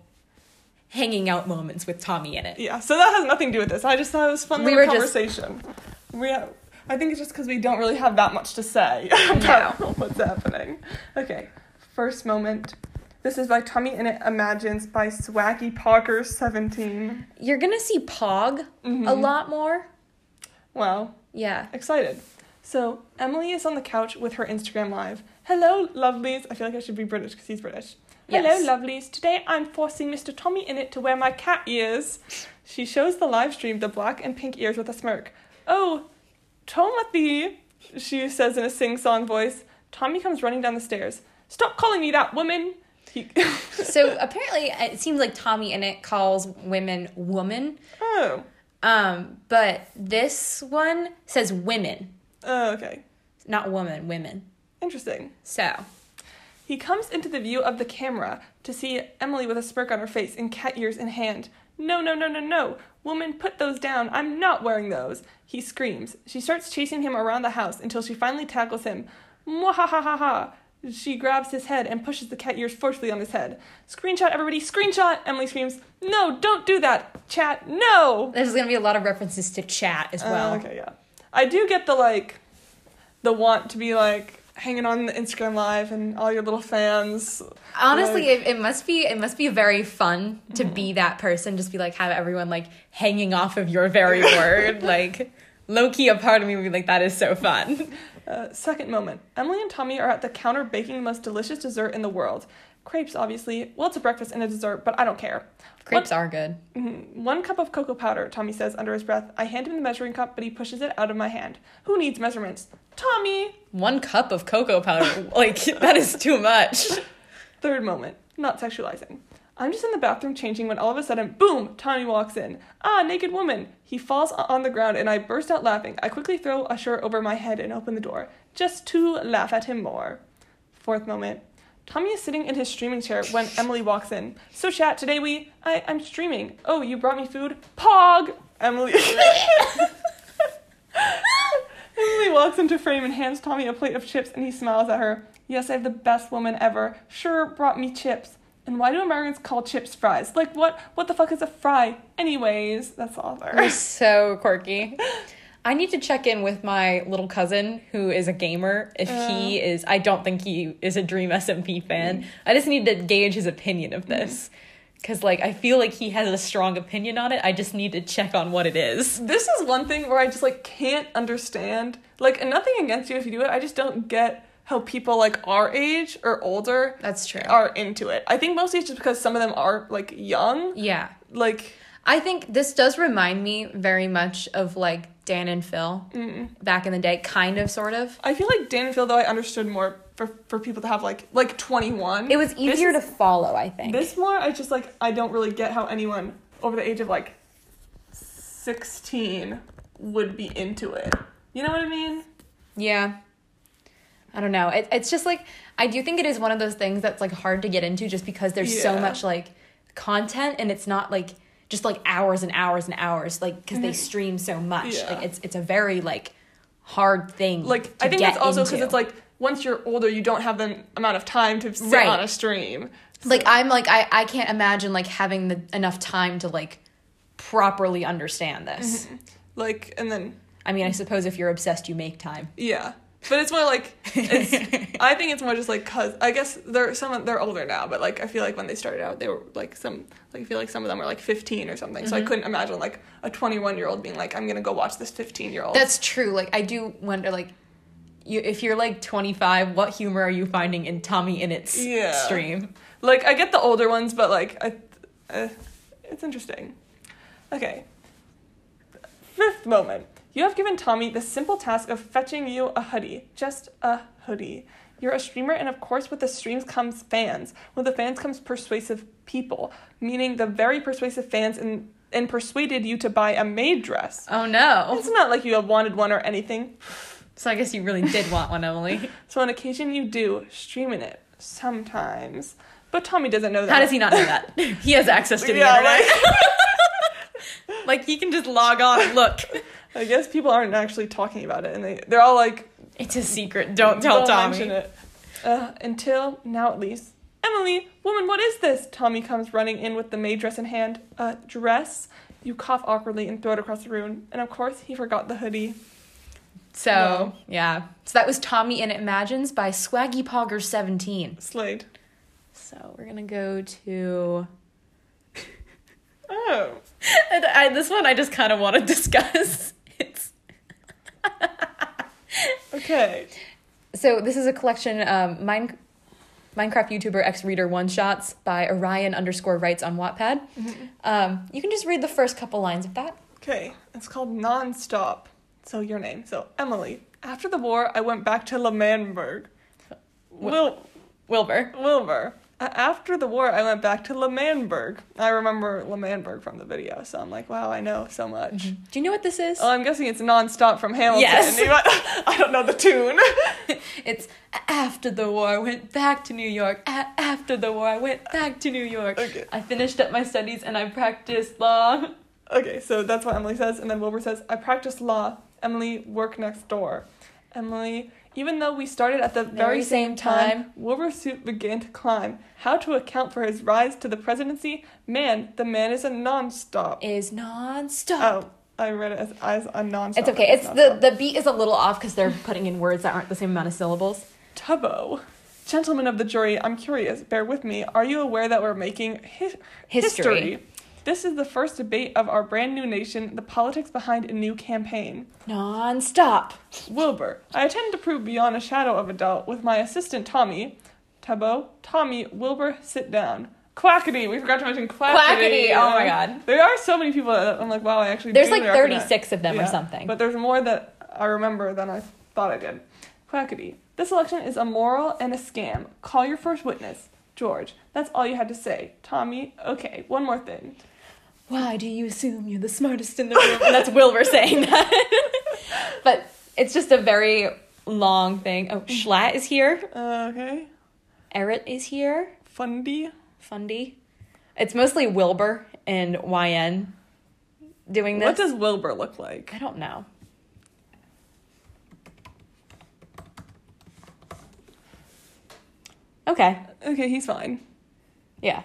[SPEAKER 1] hanging out moments with Tommy Innit.
[SPEAKER 2] Yeah, so that has nothing to do with this. I just thought it was fun
[SPEAKER 1] We
[SPEAKER 2] little
[SPEAKER 1] were just-
[SPEAKER 2] conversation. We, I think it's just because we don't really have that much to say [LAUGHS] about what's happening. Okay, first moment. This is by Tommy Innit Imagines by Swaggy Pogger 17.
[SPEAKER 1] You're gonna see Pog
[SPEAKER 2] Mm-hmm.
[SPEAKER 1] a lot more.
[SPEAKER 2] Wow,
[SPEAKER 1] Yeah.
[SPEAKER 2] excited. So Emily is on the couch with her Instagram live. Hello, lovelies. I feel like I should be British because he's British.
[SPEAKER 1] Yes.
[SPEAKER 2] Hello, lovelies. Today I'm forcing Mr. Tommy Innit to wear my cat ears. She shows the live stream the black and pink ears with a smirk. Oh, Tomothy, she says in a sing-song voice. Tommy comes running down the stairs. Stop calling me that, woman. He. [LAUGHS]
[SPEAKER 1] So apparently, it seems like Tommy Innit calls women woman,
[SPEAKER 2] oh.
[SPEAKER 1] um, but this one says women,
[SPEAKER 2] Oh, okay.
[SPEAKER 1] not woman, women.
[SPEAKER 2] Interesting.
[SPEAKER 1] So
[SPEAKER 2] He comes into the view of the camera to see Emily with a smirk on her face and cat ears in hand. No, no, no, no, no. Woman, put those down. I'm not wearing those. He screams. She starts chasing him around the house until she finally tackles him. Mwahahaha. She grabs his head and pushes the cat ears forcefully on his head. Screenshot, everybody, screenshot! Emily screams. No, don't do that! Chat, no!
[SPEAKER 1] there's gonna be a lot of references to chat as uh, well.
[SPEAKER 2] Oh, okay, yeah. I do get the like, the want to be like hanging on the Instagram live and all your little fans.
[SPEAKER 1] Honestly,
[SPEAKER 2] Like-
[SPEAKER 1] it, it must be it must be very fun to mm-hmm. be that person. Just be like have everyone like hanging off of your very [LAUGHS] word. Like low key, a part of me would be like that is so fun.
[SPEAKER 2] Uh, second moment. Emily and Tommy are at the counter baking the most delicious dessert in the world. Crepes, obviously. Well, it's a breakfast and a dessert, but I don't care.
[SPEAKER 1] Crepes are good.
[SPEAKER 2] Mhm. One cup of cocoa powder, Tommy says under his breath. I hand him the measuring cup, but he pushes it out of my hand. Who needs measurements? Tommy!
[SPEAKER 1] One cup of cocoa powder, like that is too much. [LAUGHS]
[SPEAKER 2] Third moment. Not sexualizing. I'm just in the bathroom changing when all of a sudden, boom, Tommy walks in. Ah, naked woman. He falls on the ground and I burst out laughing. I quickly throw a shirt over my head and open the door, just to laugh at him more. Fourth moment. Tommy is sitting in his streaming chair when Emily walks in. So chat, today we I, I'm streaming. Oh, you brought me food? Pog! Emily [LAUGHS] Emily walks into frame and hands Tommy a plate of chips and he smiles at her. Yes, I have the best woman ever. Sure brought me chips. And why do Americans call chips fries? Like what what the fuck is a fry? Anyways, that's all there.
[SPEAKER 1] You're [LAUGHS] so quirky. I need to check in with my little cousin who is a gamer. If uh-huh. he is, I don't think he is a Dream SMP fan. I just need to gauge his opinion of mm-hmm. this. Because, like, I feel like he has a strong opinion on it. I just need to check on what it is.
[SPEAKER 2] This is one thing where I just like can't understand. Like and nothing against you if you do it. I just don't get how people like our age or older
[SPEAKER 1] That's true.
[SPEAKER 2] are into it. I think mostly it's just because some of them are like young.
[SPEAKER 1] Yeah.
[SPEAKER 2] Like
[SPEAKER 1] I think this does remind me very much of, like, Dan and Phil back in the day, kind of, sort of.
[SPEAKER 2] I feel like Dan and Phil though I understood more for for people to have like like 21.
[SPEAKER 1] It was easier to follow, I think.
[SPEAKER 2] This more, I just like I don't really get how anyone over the age of like sixteen would be into it. You know what I mean?
[SPEAKER 1] Yeah. I don't know. It, it's just like I do think it is one of those things that's like hard to get into just because there's so much like content and it's not like just like hours and hours and hours like because they stream so much.
[SPEAKER 2] Mm-hmm. Yeah.
[SPEAKER 1] Like it's it's a very like hard thing.
[SPEAKER 2] Like I think that's also because it's like once you're older, you don't have the amount of time to sit
[SPEAKER 1] Right.
[SPEAKER 2] on a stream. So-
[SPEAKER 1] like I'm like I I can't imagine like having the enough time to like properly understand this.
[SPEAKER 2] Like, and then
[SPEAKER 1] I mean, I suppose if you're obsessed, you make time.
[SPEAKER 2] yeah, but it's more like it's. [LAUGHS] I think it's more just like cause I guess they're some they're older now, but like I feel like when they started out, they were like some like I feel like some of them were like fifteen or something.
[SPEAKER 1] Mm-hmm.
[SPEAKER 2] So I couldn't imagine like a twenty one year old being like, I'm gonna go watch this fifteen year old.
[SPEAKER 1] That's true. Like I do wonder, like, you if you're like 25, what humor are you finding in Tommy Innit's
[SPEAKER 2] Yeah.
[SPEAKER 1] stream?
[SPEAKER 2] Like I get the older ones, but like I, uh, it's interesting. Okay. Fifth moment. You have given Tommy the simple task of fetching you a hoodie, just a hoodie. You're a streamer, and of course, with the streams comes fans. With the fans comes persuasive people, meaning the very persuasive fans and and persuaded you to buy a maid dress.
[SPEAKER 1] Oh no!
[SPEAKER 2] It's not like you have wanted one or anything.
[SPEAKER 1] So I guess you really did want one, Emily. [LAUGHS]
[SPEAKER 2] So on occasion you do, streaming it sometimes. But Tommy doesn't know that.
[SPEAKER 1] How does he not know that? [LAUGHS] He has access to the
[SPEAKER 2] Yeah,
[SPEAKER 1] internet.
[SPEAKER 2] like- [LAUGHS]
[SPEAKER 1] like he can just log on and look.
[SPEAKER 2] I guess people aren't actually talking about it, and they they're all like,
[SPEAKER 1] It's a secret. Don't tell Tommy.
[SPEAKER 2] mention it. Uh, until now, at least. Emily, woman, what is this? Tommy comes running in with the maid dress in hand. Uh, dress. You cough awkwardly and throw it across the room, and of course he forgot the hoodie.
[SPEAKER 1] So
[SPEAKER 2] No.
[SPEAKER 1] yeah. So that was Tommy Innit Imagines by Swaggy Pogger 17.
[SPEAKER 2] Slade.
[SPEAKER 1] So we're gonna go to
[SPEAKER 2] Oh. [LAUGHS]
[SPEAKER 1] And I, this one I just kind of want to [LAUGHS] discuss. It's [LAUGHS]
[SPEAKER 2] Okay.
[SPEAKER 1] so this is a collection um mine Minecraft YouTuber X Reader one shots by Orion underscore writes on Wattpad. Um, you can just read the first couple lines of that.
[SPEAKER 2] Okay. It's called Nonstop. So your name. So Emily. After the war, I went back to L'Manburg. Wil-
[SPEAKER 1] Wilbur.
[SPEAKER 2] Wilbur. After the war, I went back to L'Manburg. I remember L'Manburg from the video, so I'm like, wow, I know so much. Mm-hmm.
[SPEAKER 1] Do you know what this is?
[SPEAKER 2] Oh, I'm guessing it's nonstop from Hamilton.
[SPEAKER 1] Yes. [LAUGHS]
[SPEAKER 2] I don't know the tune. [LAUGHS]
[SPEAKER 1] It's after the war, I went back to New York. A- after the war, I went back to New York.
[SPEAKER 2] Okay.
[SPEAKER 1] I finished up my studies and I practiced law. [LAUGHS]
[SPEAKER 2] okay, so that's what Emily says, and then Wilbur says, I practiced law. Emily, work next door. Emily, even though we started at the very,
[SPEAKER 1] Very
[SPEAKER 2] same time,
[SPEAKER 1] time.
[SPEAKER 2] Began to climb. How to account for his rise to the presidency? Man, the man is a nonstop.
[SPEAKER 1] Is nonstop.
[SPEAKER 2] Oh, I read it as, as a nonstop.
[SPEAKER 1] It's okay. It's the the beat is a little off because they're putting in words that aren't the same amount of syllables.
[SPEAKER 2] Tubbo. Gentlemen of the jury, I'm curious. Bear with me. Are you aware that we're making hi-
[SPEAKER 1] History.
[SPEAKER 2] This is the first debate of our brand new nation, the politics behind a new campaign.
[SPEAKER 1] Non-stop.
[SPEAKER 2] Wilbur, I intend to prove beyond a shadow of a doubt with my assistant Tommy. Tubbo, Tommy, Wilbur, sit down. Quackity. We forgot to mention Quackity.
[SPEAKER 1] Quackity, oh my God.
[SPEAKER 2] There are so many people that I'm like, wow, I actually
[SPEAKER 1] There's like 36 of them or something.
[SPEAKER 2] But there's more that I remember than I thought I did. Quackity. This election is immoral and a scam. Call your first witness. George, that's all you had to say. Tommy, okay, one more thing.
[SPEAKER 1] Why do you assume you're the smartest in the room? And that's Wilbur saying that. [LAUGHS] but it's just a very long thing. Oh, Schlatt is here.
[SPEAKER 2] Uh, okay.
[SPEAKER 1] Eret is here.
[SPEAKER 2] Fundy.
[SPEAKER 1] Fundy. It's mostly Wilbur and YN doing this.
[SPEAKER 2] What does Wilbur look like?
[SPEAKER 1] I don't know. Okay.
[SPEAKER 2] Okay, he's fine.
[SPEAKER 1] Yeah.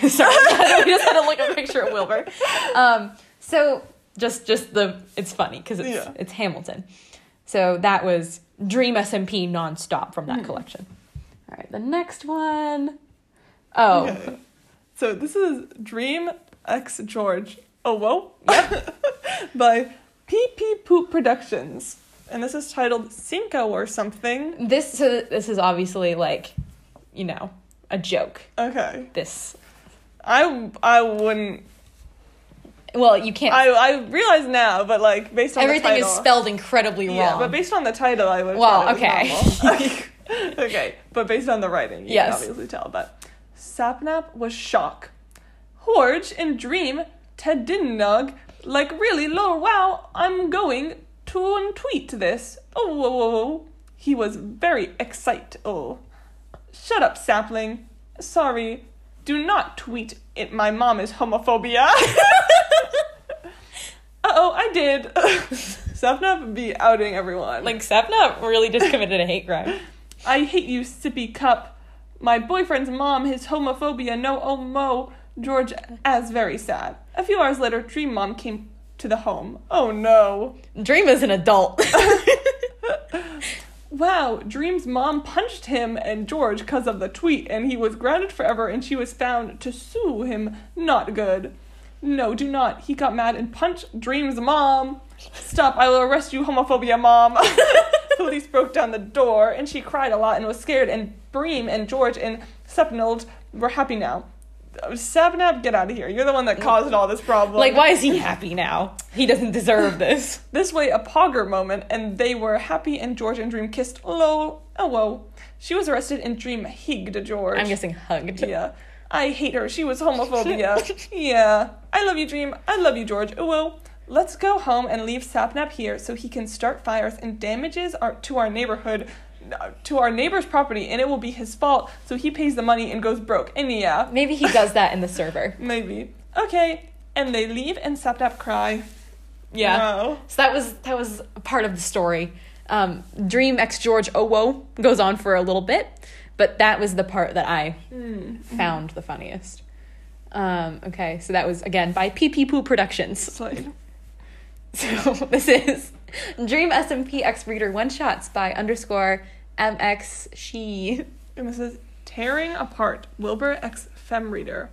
[SPEAKER 1] [LAUGHS] Sorry, [LAUGHS] we just had to look at a picture of Wilbur. Um, so just just the it's funny because it's
[SPEAKER 2] Yeah.
[SPEAKER 1] it's Hamilton. So that was Dream SMP nonstop from that collection. All right, the next one. Oh,
[SPEAKER 2] Okay. So this is Dream X George. Oh, whoa. Yep. [LAUGHS] By PP Poop Productions. And this is titled Cinco or something.
[SPEAKER 1] this so this is obviously like, you know, a joke.
[SPEAKER 2] Okay.
[SPEAKER 1] This
[SPEAKER 2] I I wouldn't
[SPEAKER 1] well, you can't.
[SPEAKER 2] I I realize now, but like based on
[SPEAKER 1] everything
[SPEAKER 2] the
[SPEAKER 1] is spelled incredibly wrong.
[SPEAKER 2] Yeah, but based on the title, I would.
[SPEAKER 1] Well,
[SPEAKER 2] thought it was
[SPEAKER 1] okay. [LAUGHS] [LAUGHS]
[SPEAKER 2] okay, but based on the writing, you
[SPEAKER 1] Yes.
[SPEAKER 2] can obviously tell. But Sapnap was shock. Horge and Dream Ted like really low. Wow, I'm going to tweet this. Oh, whoa, whoa, whoa. He was very excited. Oh, shut up, sapling. Sorry, do not tweet it. My mom is homophobia. [LAUGHS] Uh oh, I did. [LAUGHS] Sapnap be outing everyone.
[SPEAKER 1] like Sapna really just committed a hate crime.
[SPEAKER 2] I hate you, sippy cup. My boyfriend's mom, his homophobia, no oh mo. George as very sad. A few hours later, Dream Mom came to the home. Oh no.
[SPEAKER 1] Dream is an adult. [LAUGHS]
[SPEAKER 2] Wow, Dream's mom punched him and George because of the tweet, and he was grounded forever, and she was found to sue him. Not good. No, do not. He got mad and punched Dream's mom. Stop, I will arrest you, homophobia mom. [LAUGHS] Police broke down the door, and she cried a lot and was scared, and Bream and George and Sepnold were happy now. Sapnap, get out of here. You're the one that caused all this problem.
[SPEAKER 1] like, why is he happy now? He doesn't deserve this. [LAUGHS]
[SPEAKER 2] This way, a pogger moment, and they were happy, and George and Dream kissed. Lol. Oh, whoa. She was arrested, and Dream higged George.
[SPEAKER 1] I'm guessing hugged.
[SPEAKER 2] Yeah. I hate her. She was homophobia. [LAUGHS] yeah. I love you, Dream. I love you, George. Oh, well. Let's go home and leave Sapnap here so he can start fires and damages our, to our neighborhood, to our neighbor's property, and it will be his fault, so he pays the money and goes broke. And yeah,
[SPEAKER 1] Maybe he does that in the server. [LAUGHS]
[SPEAKER 2] maybe. Okay. And they leave, and Sapnap cry.
[SPEAKER 1] Yeah.
[SPEAKER 2] Wow.
[SPEAKER 1] So that was that was part of the story. Um, Dream ex George Whoa goes on for a little bit, but that was the part that I found the funniest. Um, okay, so that was again by PP Poo Productions. [LAUGHS] So this is Dream SMP X Reader One Shots by underscore MX She.
[SPEAKER 2] And this is tearing apart Wilbur X fem reader.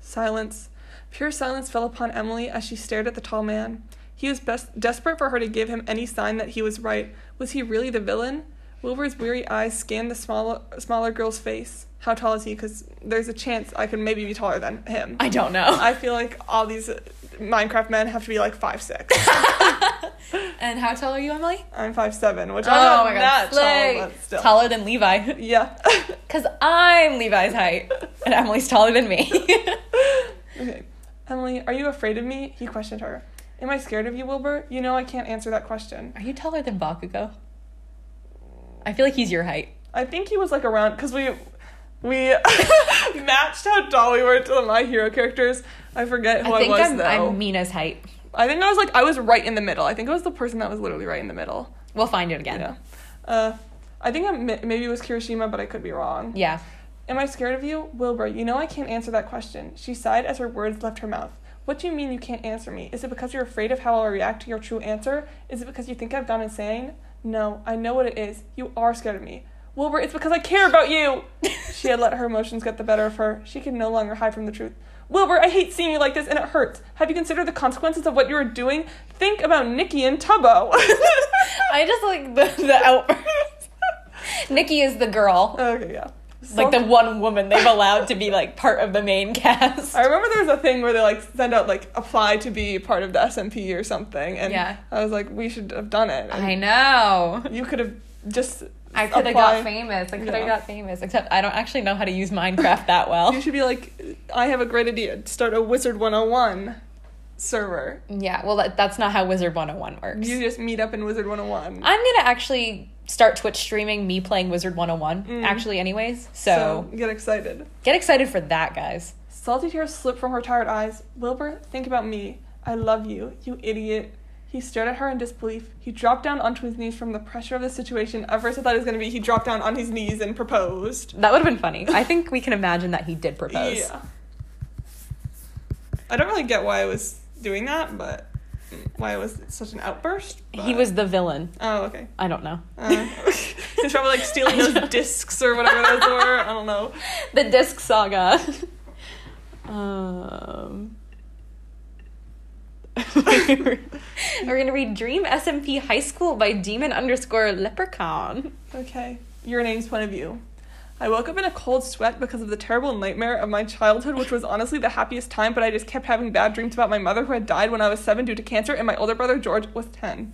[SPEAKER 2] Silence. Pure silence fell upon Emily as she stared at the tall man. He was best desperate for her to give him any sign that he was right. Was he really the villain? Wilbur's weary eyes scanned the smaller smaller girl's face. How tall is he? Because there's a chance I could maybe be taller than him.
[SPEAKER 1] I don't know.
[SPEAKER 2] I feel like all these Minecraft men have to be like five six. [LAUGHS]
[SPEAKER 1] and how tall are you, Emily?
[SPEAKER 2] I'm five seven, which
[SPEAKER 1] Oh
[SPEAKER 2] I'm not
[SPEAKER 1] my god,
[SPEAKER 2] that tall, but still.
[SPEAKER 1] Taller than Levi.
[SPEAKER 2] Yeah. [LAUGHS]
[SPEAKER 1] Because I'm Levi's height, and Emily's taller than me. [LAUGHS]
[SPEAKER 2] Okay. Emily, are you afraid of me? He questioned her. Am I scared of you, Wilbur? You know I can't answer that question.
[SPEAKER 1] Are you taller than Bakugo? I feel like he's your height.
[SPEAKER 2] I think he was like around because we we matched how tall we were to the My Hero characters. I forget who
[SPEAKER 1] I
[SPEAKER 2] I,
[SPEAKER 1] think
[SPEAKER 2] was
[SPEAKER 1] I'm,
[SPEAKER 2] though.
[SPEAKER 1] I'm Mina's height.
[SPEAKER 2] I think I was like I was right in the middle. I think it was the person that was literally right in the middle.
[SPEAKER 1] We'll find it again.
[SPEAKER 2] Yeah. Uh, I think I maybe it was Kirishima, but I could be wrong.
[SPEAKER 1] Yeah.
[SPEAKER 2] Am I scared of you? Wilbur, you know I can't answer that question. She sighed as her words left her mouth. What do you mean you can't answer me? Is it because you're afraid of how I'll react to your true answer? Is it because you think I've gone insane? No, I know what it is. You are scared of me. Wilbur, it's because I care about you! [LAUGHS] she had let her emotions get the better of her. She could no longer hide from the truth. Wilbur, I hate seeing you like this and it hurts. Have you considered the consequences of what you are doing? Think about Nikki and Tubbo. [LAUGHS]
[SPEAKER 1] I just like the, the outburst. [LAUGHS] Nikki is the girl.
[SPEAKER 2] okay, yeah.
[SPEAKER 1] Like the one woman they've allowed to be [LAUGHS] like part of the main cast.
[SPEAKER 2] I remember there was a thing where they like send out like apply to be part of the SMP or something, and
[SPEAKER 1] Yeah.
[SPEAKER 2] I was like, we should have done it. And
[SPEAKER 1] I know.
[SPEAKER 2] you could have just.
[SPEAKER 1] I could have got famous. I could have
[SPEAKER 2] Yeah.
[SPEAKER 1] got famous. Except I don't actually know how to use Minecraft that well.
[SPEAKER 2] You should be like, I have a great idea. Start a Wizard 101 server.
[SPEAKER 1] Yeah, well, that, that's not how Wizard 101 works.
[SPEAKER 2] You just meet up in Wizard 101.
[SPEAKER 1] I'm gonna actually start Twitch streaming me playing Wizard 101, mm. actually, anyways. So,
[SPEAKER 2] get excited.
[SPEAKER 1] get excited for that, guys.
[SPEAKER 2] Salty tears slip from her tired eyes. Wilbur, think about me. I love you, you idiot. He stared at her in disbelief. He dropped down onto his knees from the pressure of the situation. At first, I thought it was going to be he dropped down on his knees and proposed.
[SPEAKER 1] That would have been funny. I think we can imagine that he did propose.
[SPEAKER 2] Yeah. I don't really get why I was doing that, but why it was such an outburst.
[SPEAKER 1] He was the villain.
[SPEAKER 2] Oh, okay.
[SPEAKER 1] I don't know.
[SPEAKER 2] Uh, [LAUGHS] he's probably like stealing [LAUGHS] those discs or whatever those were. I don't know. [LAUGHS]
[SPEAKER 1] The disc saga. um. [LAUGHS] We're gonna read Dream SMP High School by Demon underscore Leprechaun.
[SPEAKER 2] Okay. Your name's point of view. I woke up in a cold sweat because of the terrible nightmare of my childhood, which was honestly the happiest time, but I just kept having bad dreams about my mother who had died when I was seven due to cancer, and my older brother George was ten.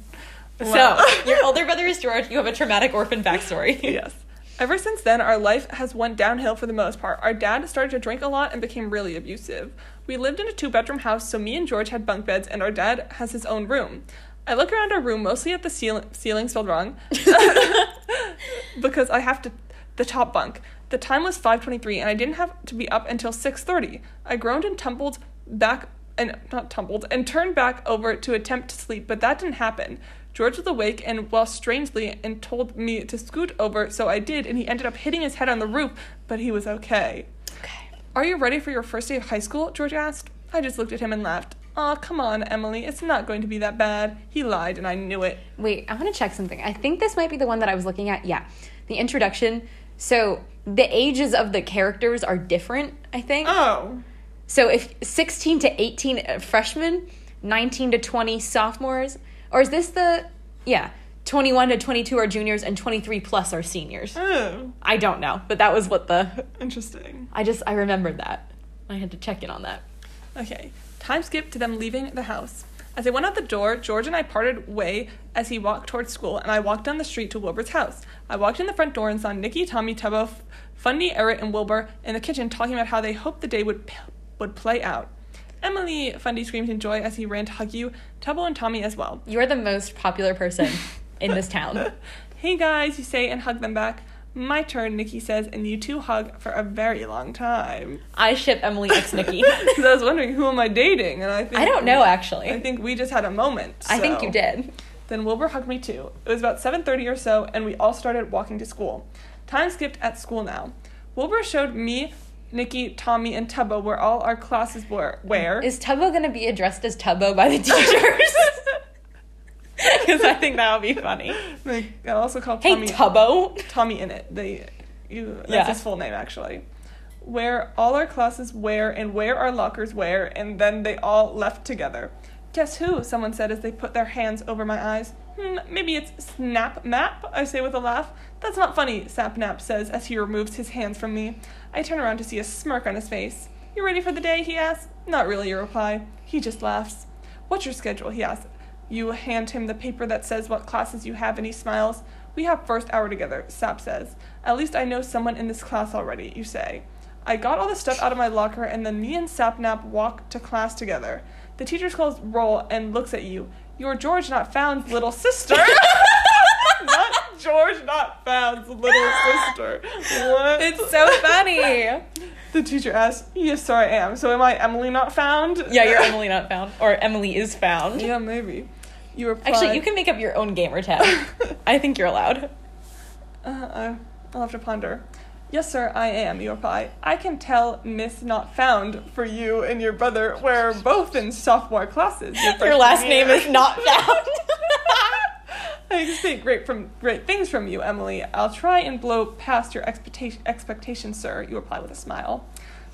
[SPEAKER 2] Wow.
[SPEAKER 1] So [LAUGHS] your older brother is George. You have a traumatic orphan backstory. [LAUGHS]
[SPEAKER 2] yes. Ever since then, our life has went downhill for the most part. Our dad started to drink a lot and became really abusive. We lived in a two bedroom house, so me and George had bunk beds, and our dad has his own room. I look around our room mostly at the ceiling, ceiling spelled wrong, [LAUGHS] because I have to the top bunk. The time was 5:23 and I didn't have to be up until 6:30. I groaned and tumbled back and not tumbled and turned back over to attempt to sleep, but that didn't happen. George was awake and well strangely and told me to scoot over, so I did and he ended up hitting his head on the roof, but he was okay. Are you ready for your first day of high school? George asked. I just looked at him and laughed. Aw, come on, Emily. It's not going to be that bad. He lied, and I knew it.
[SPEAKER 1] Wait, I want to check something. I think this might be the one that I was looking at. Yeah. The introduction. So the ages of the characters are different, I think.
[SPEAKER 2] Oh.
[SPEAKER 1] So if 16 to 18 uh, freshmen, 19 to 20 sophomores, or is this the yeah, 21 to 22 are juniors and 23 plus are seniors.
[SPEAKER 2] Oh.
[SPEAKER 1] I don't know, but that was what the
[SPEAKER 2] Interesting.
[SPEAKER 1] I just I remembered that. I had to check in on that.
[SPEAKER 2] Okay. Time skip to them leaving the house. As they went out the door, George and I parted way as he walked towards school, and I walked down the street to Wilbur's house. I walked in the front door and saw Nikki, Tommy, Tubbo, Fundy, Eret, and Wilbur in the kitchen talking about how they hoped the day would p- would play out. Emily, Fundy screamed in joy as he ran to hug you, Tubbo and Tommy as well.
[SPEAKER 1] You're the most popular person [LAUGHS] in this town. [LAUGHS]
[SPEAKER 2] Hey guys, you say and hug them back. My turn, Nikki says, and you two hug for a very long time.
[SPEAKER 1] I ship Emily X Nikki. [LAUGHS]
[SPEAKER 2] Because I was wondering who am I dating, and I think
[SPEAKER 1] I don't know actually.
[SPEAKER 2] I think we just had a moment.
[SPEAKER 1] I think you did.
[SPEAKER 2] Then Wilbur hugged me too. It was about 7:30 or so, and we all started walking to school. Time skipped at school now. Wilbur showed me, Nikki, Tommy, and Tubbo where all our classes were. Where?
[SPEAKER 1] Is Tubbo gonna be addressed as Tubbo by the teachers? [LAUGHS] [LAUGHS] Because I think that would be funny.
[SPEAKER 2] They also called
[SPEAKER 1] Hey
[SPEAKER 2] Tommy.
[SPEAKER 1] Tubbo.
[SPEAKER 2] Tommy Innit. They, you. That's
[SPEAKER 1] Yeah.
[SPEAKER 2] his full name actually. Where all our classes where and where our lockers were, and then they all left together. Guess who? Someone said as they put their hands over my eyes. Hmm, maybe it's Snap Map, I say with a laugh. That's not funny, Sapnap says as he removes his hands from me. I turn around to see a smirk on his face. You ready for the day? he asks. Not really, you reply. He just laughs. What's your schedule? he asks. You hand him the paper that says what classes you have, and he smiles. We have first hour together, Sap says. At least I know someone in this class already, you say. I got all the stuff out of my locker, and then me and Sapnap walk to class together. The teacher calls roll and looks at you. You're George Not Found's little sister. [LAUGHS] not George Not Found's little sister. What?
[SPEAKER 1] It's so funny.
[SPEAKER 2] The teacher asks, Yes, sir, I am. So am I Emily Not Found?
[SPEAKER 1] Yeah, you're Emily not found, or Emily is found.
[SPEAKER 2] Yeah, maybe. You reply.
[SPEAKER 1] Actually, you can make up your own gamer tag. [LAUGHS] I think you're allowed.
[SPEAKER 2] Uh, uh, I'll have to ponder. Yes, sir, I am, you reply. I can tell Miss Not Found for you and your brother we're both in sophomore classes.
[SPEAKER 1] Your
[SPEAKER 2] freshman
[SPEAKER 1] last name is not [LAUGHS] found. [LAUGHS]
[SPEAKER 2] I expect great from great things from you, Emily. I'll try and blow past your expectation, expectations, sir. You reply with a smile.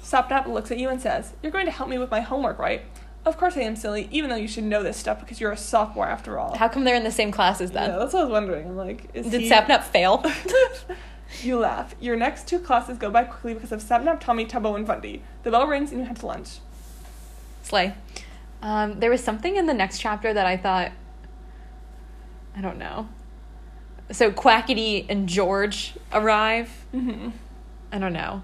[SPEAKER 2] Sapnap looks at you and says, "You're going to help me with my homework, right?" Of course I am, silly. Even though you should know this stuff because you're a sophomore after all.
[SPEAKER 1] How come they're in the same classes then?
[SPEAKER 2] yeah, that's what I was wondering. I'm like,
[SPEAKER 1] Did
[SPEAKER 2] he...
[SPEAKER 1] Sapnap fail? [LAUGHS]
[SPEAKER 2] You laugh. Your next two classes go by quickly because of Sapnap, Tommy, Tubbo, and Fundy. The bell rings and you head to lunch.
[SPEAKER 1] Slay. Um, there was something in the next chapter that I thought, I don't know. So Quackity and George arrive.
[SPEAKER 2] Mm-hmm.
[SPEAKER 1] I don't know.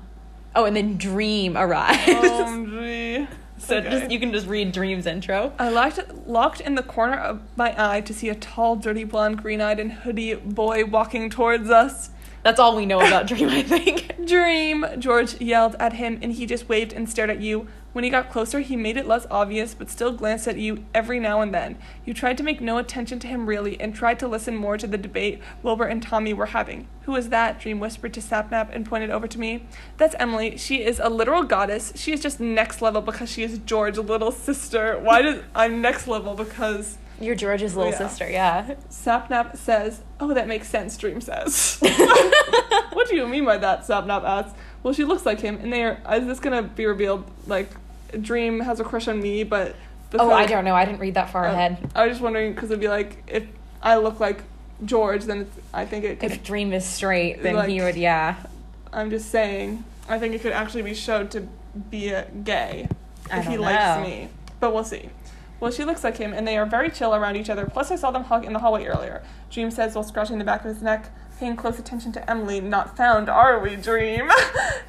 [SPEAKER 1] Oh, and then Dream arrives.
[SPEAKER 2] Oh, [LAUGHS] gee.
[SPEAKER 1] So
[SPEAKER 2] okay.
[SPEAKER 1] just you can just read Dream's intro.
[SPEAKER 2] I locked, locked in the corner of my eye to see a tall, dirty, blonde, green eyed, and hoodie boy walking towards us.
[SPEAKER 1] That's all we know about Dream, I think. [LAUGHS]
[SPEAKER 2] Dream! George yelled at him, and he just waved and stared at you. When he got closer, he made it less obvious, but still glanced at you every now and then. You tried to make no attention to him really, and tried to listen more to the debate Wilbur and Tommy were having. Who is that? Dream whispered to Sapnap and pointed over to me. That's Emily. She is a literal goddess. She is just next level because she is George's little sister. Why did I'm next level? Because
[SPEAKER 1] You're George's little
[SPEAKER 2] Yeah.
[SPEAKER 1] sister, yeah.
[SPEAKER 2] Sapnap says, Oh, that makes sense, Dream says. [LAUGHS] what do you mean by that? Sapnap asks. Well, she looks like him, and they are. Is this gonna be revealed? Like, Dream has a crush on me, but.
[SPEAKER 1] Oh, I don't know. I didn't read that far
[SPEAKER 2] uh,
[SPEAKER 1] ahead.
[SPEAKER 2] I was just wondering, because it'd be like, if I look like George, then it's, I think it could.
[SPEAKER 1] If Dream is straight, then he would, yeah.
[SPEAKER 2] I'm just saying, I think it could actually be showed to be a gay if he
[SPEAKER 1] don't
[SPEAKER 2] likes me. But we'll see. Well, she looks like him, and they are very chill around each other. Plus, I saw them hug in the hallway earlier. Dream says while scratching the back of his neck, paying close attention to Emily. Not found, are we, Dream? [LAUGHS]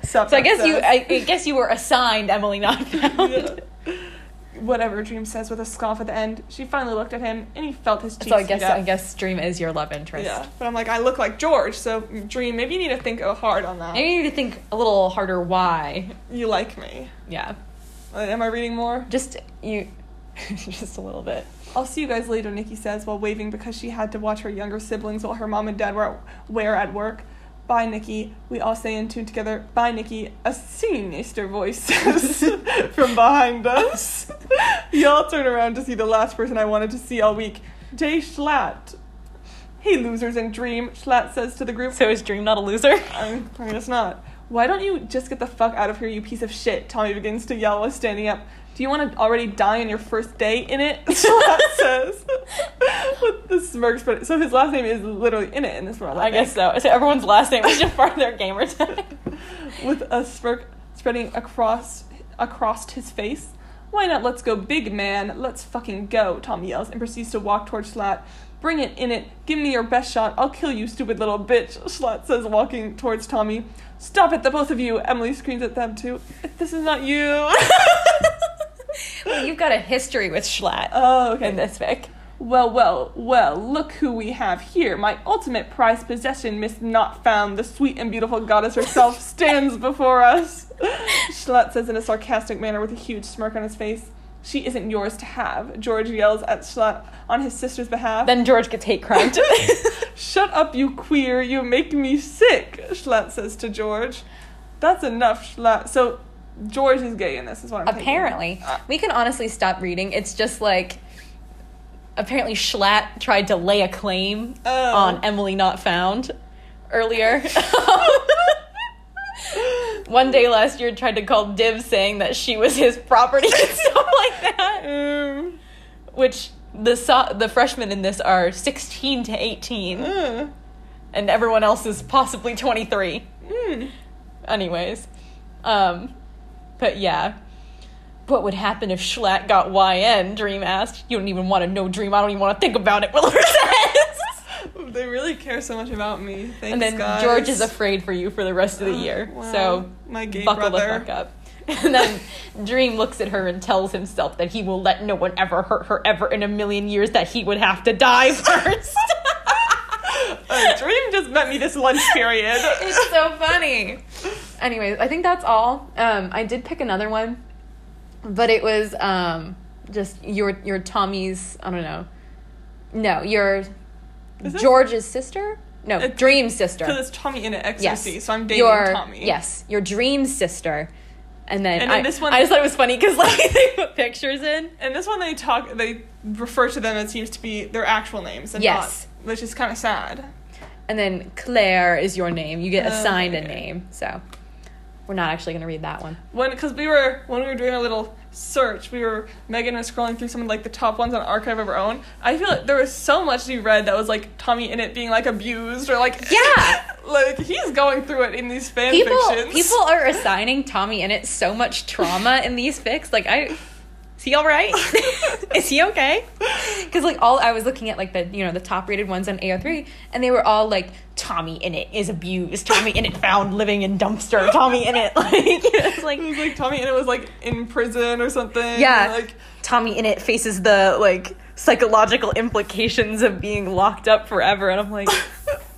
[SPEAKER 1] So I guess you, I, I guess you were assigned Emily not [LAUGHS] found.
[SPEAKER 2] Whatever, Dream says with a scoff at the end. She finally looked at him, and he felt his cheeks.
[SPEAKER 1] So I guess. I guess Dream is your love interest.
[SPEAKER 2] Yeah, but I'm like, I look like George, so Dream, maybe you need to think hard on that.
[SPEAKER 1] Maybe you need to think a little harder why.
[SPEAKER 2] You like me.
[SPEAKER 1] Yeah.
[SPEAKER 2] Uh, am I reading more?
[SPEAKER 1] Just you [LAUGHS] just a little bit.
[SPEAKER 2] I'll see you guys later, Nikki says while waving because she had to watch her younger siblings while her mom and dad were, were at work. Bye, Nikki. We all say in tune together, Bye, Nikki. A sinister voice says [LAUGHS] from behind us. [LAUGHS] Y'all turn around to see the last person I wanted to see all week, Jay Schlatt. Hey, losers and Dream, Schlatt says to the group.
[SPEAKER 1] So is Dream not a loser?
[SPEAKER 2] I'm I guess not. Why don't you just get the fuck out of here, you piece of shit? Tommy begins to yell while standing up. Do you want to already die on your first day in it? [LAUGHS] Schlatt says. With the smirks, but so his last name is literally in it in this world.
[SPEAKER 1] I guess so. So everyone's last name is just part of their gamer tag. [LAUGHS]
[SPEAKER 2] With a smirk spreading across across his face. Why not let's go big man? Let's fucking go, Tommy yells and proceeds to walk towards Schlatt. Bring it in it. Give me your best shot. I'll kill you, stupid little bitch, Schlatt says, walking towards Tommy. Stop it, the both of you. Emily screams at them too. This is not you. [LAUGHS] [LAUGHS]
[SPEAKER 1] well, you've got a history with Schlatt
[SPEAKER 2] oh, okay.
[SPEAKER 1] in this fic.
[SPEAKER 2] Well, well, well, look who we have here. My ultimate prized possession, Miss Not Found, the sweet and beautiful goddess herself, [LAUGHS] stands before us. Schlatt says in a sarcastic manner with a huge smirk on his face. She isn't yours to have, George yells at Schlatt on his sister's behalf.
[SPEAKER 1] Then George gets hate crimed. [LAUGHS]
[SPEAKER 2] Shut up, you queer, you make me sick, Schlatt says to George. That's enough, Schlatt. So, George is gay in this, is what I'm
[SPEAKER 1] apparently,
[SPEAKER 2] Uh,
[SPEAKER 1] we can honestly stop reading. It's just like apparently Schlatt tried to lay a claim
[SPEAKER 2] Oh.
[SPEAKER 1] on Emily not found earlier. [LAUGHS] [LAUGHS] One day last year tried to call Div saying that she was his property and [LAUGHS] stuff like that.
[SPEAKER 2] Um,
[SPEAKER 1] Which the so- the freshmen in this are 16 to 18
[SPEAKER 2] uh,
[SPEAKER 1] and everyone else is possibly 23.
[SPEAKER 2] mm.
[SPEAKER 1] Anyways, um, but yeah. What would happen if Schlatt got YN? Dream asked. You don't even want to know Dream. I don't even want to think about it. Willard says. [LAUGHS]
[SPEAKER 2] They really care so much about me. Thanks,
[SPEAKER 1] and then
[SPEAKER 2] guys.
[SPEAKER 1] George is afraid for you for the rest of the
[SPEAKER 2] Oh,
[SPEAKER 1] year.
[SPEAKER 2] wow.
[SPEAKER 1] So
[SPEAKER 2] My gay
[SPEAKER 1] buckle
[SPEAKER 2] brother.
[SPEAKER 1] the fuck up. [LAUGHS] And then Dream looks at her and tells himself that he will let no one ever hurt her ever in a million years. That he would have to die [LAUGHS] first.
[SPEAKER 2] Uh, Dream just met me this lunch period.
[SPEAKER 1] it's so funny. Anyways, I think that's all. Um, I did pick another one, but it was um, just your your Tommy's. I don't know. No, your George's sister. No,
[SPEAKER 2] It-
[SPEAKER 1] Dream's sister.
[SPEAKER 2] Because it's Tommy in an
[SPEAKER 1] yes,
[SPEAKER 2] so I'm dating
[SPEAKER 1] your,
[SPEAKER 2] Tommy.
[SPEAKER 1] Yes, your dream sister. And then,
[SPEAKER 2] And then
[SPEAKER 1] I,
[SPEAKER 2] this one-
[SPEAKER 1] I just thought it was funny because like [LAUGHS] they put pictures in.
[SPEAKER 2] And this one they talk, they refer to them as seems to be their actual names, and
[SPEAKER 1] Yes.
[SPEAKER 2] not, which is kind of sad.
[SPEAKER 1] And then Claire is your name. You get
[SPEAKER 2] Oh,
[SPEAKER 1] assigned a
[SPEAKER 2] okay.
[SPEAKER 1] name. So we're not actually gonna read that one.
[SPEAKER 2] When, because we were when we were doing a little search, we were Megan was scrolling through some of like the top ones on Archive of Our Own. I feel like there was so much we read that was like Tommy Innit being like abused or like
[SPEAKER 1] Yeah. [LAUGHS]
[SPEAKER 2] like he's going through it in these fan
[SPEAKER 1] people
[SPEAKER 2] fictions.
[SPEAKER 1] people are assigning Tommy Innit so much trauma in these fics. Like I is he all right? [LAUGHS] is he okay? Because like all I was looking at like the you know the top rated ones on AO3 and they were all like Tommy Innit is abused. Tommy Innit found living in dumpster. Tommy Innit [LAUGHS] like [LAUGHS] it's like
[SPEAKER 2] it was like Tommy Innit was like in prison or something.
[SPEAKER 1] yeah
[SPEAKER 2] like
[SPEAKER 1] Tommy Innit faces the like psychological implications of being locked up forever and I'm like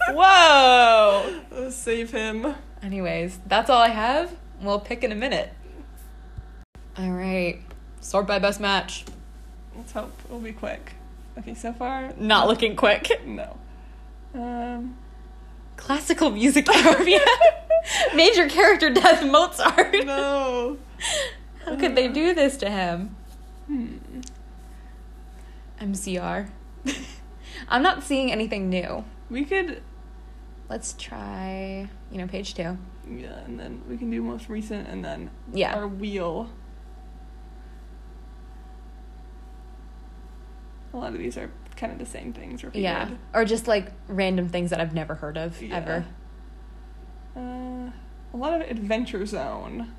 [SPEAKER 1] whoa.
[SPEAKER 2] save him.
[SPEAKER 1] Anyways, that's all I have. We'll pick in a minute. All right. Sort by best match.
[SPEAKER 2] Let's hope it'll be quick. Okay, so far
[SPEAKER 1] Not looking quick.
[SPEAKER 2] no. Um,
[SPEAKER 1] Classical music area. [LAUGHS] Major character death Mozart.
[SPEAKER 2] no.
[SPEAKER 1] How could they do this to him?
[SPEAKER 2] Hmm.
[SPEAKER 1] MCR. [LAUGHS] I'm not seeing anything new.
[SPEAKER 2] We could
[SPEAKER 1] Let's try, you know, page two.
[SPEAKER 2] yeah, and then we can do most recent and then
[SPEAKER 1] Yeah.
[SPEAKER 2] our wheel. A lot of these are kind of the same things repeated.
[SPEAKER 1] Yeah. Or just like random things that I've never heard of
[SPEAKER 2] Yeah.
[SPEAKER 1] ever.
[SPEAKER 2] Uh, a lot of Adventure Zone.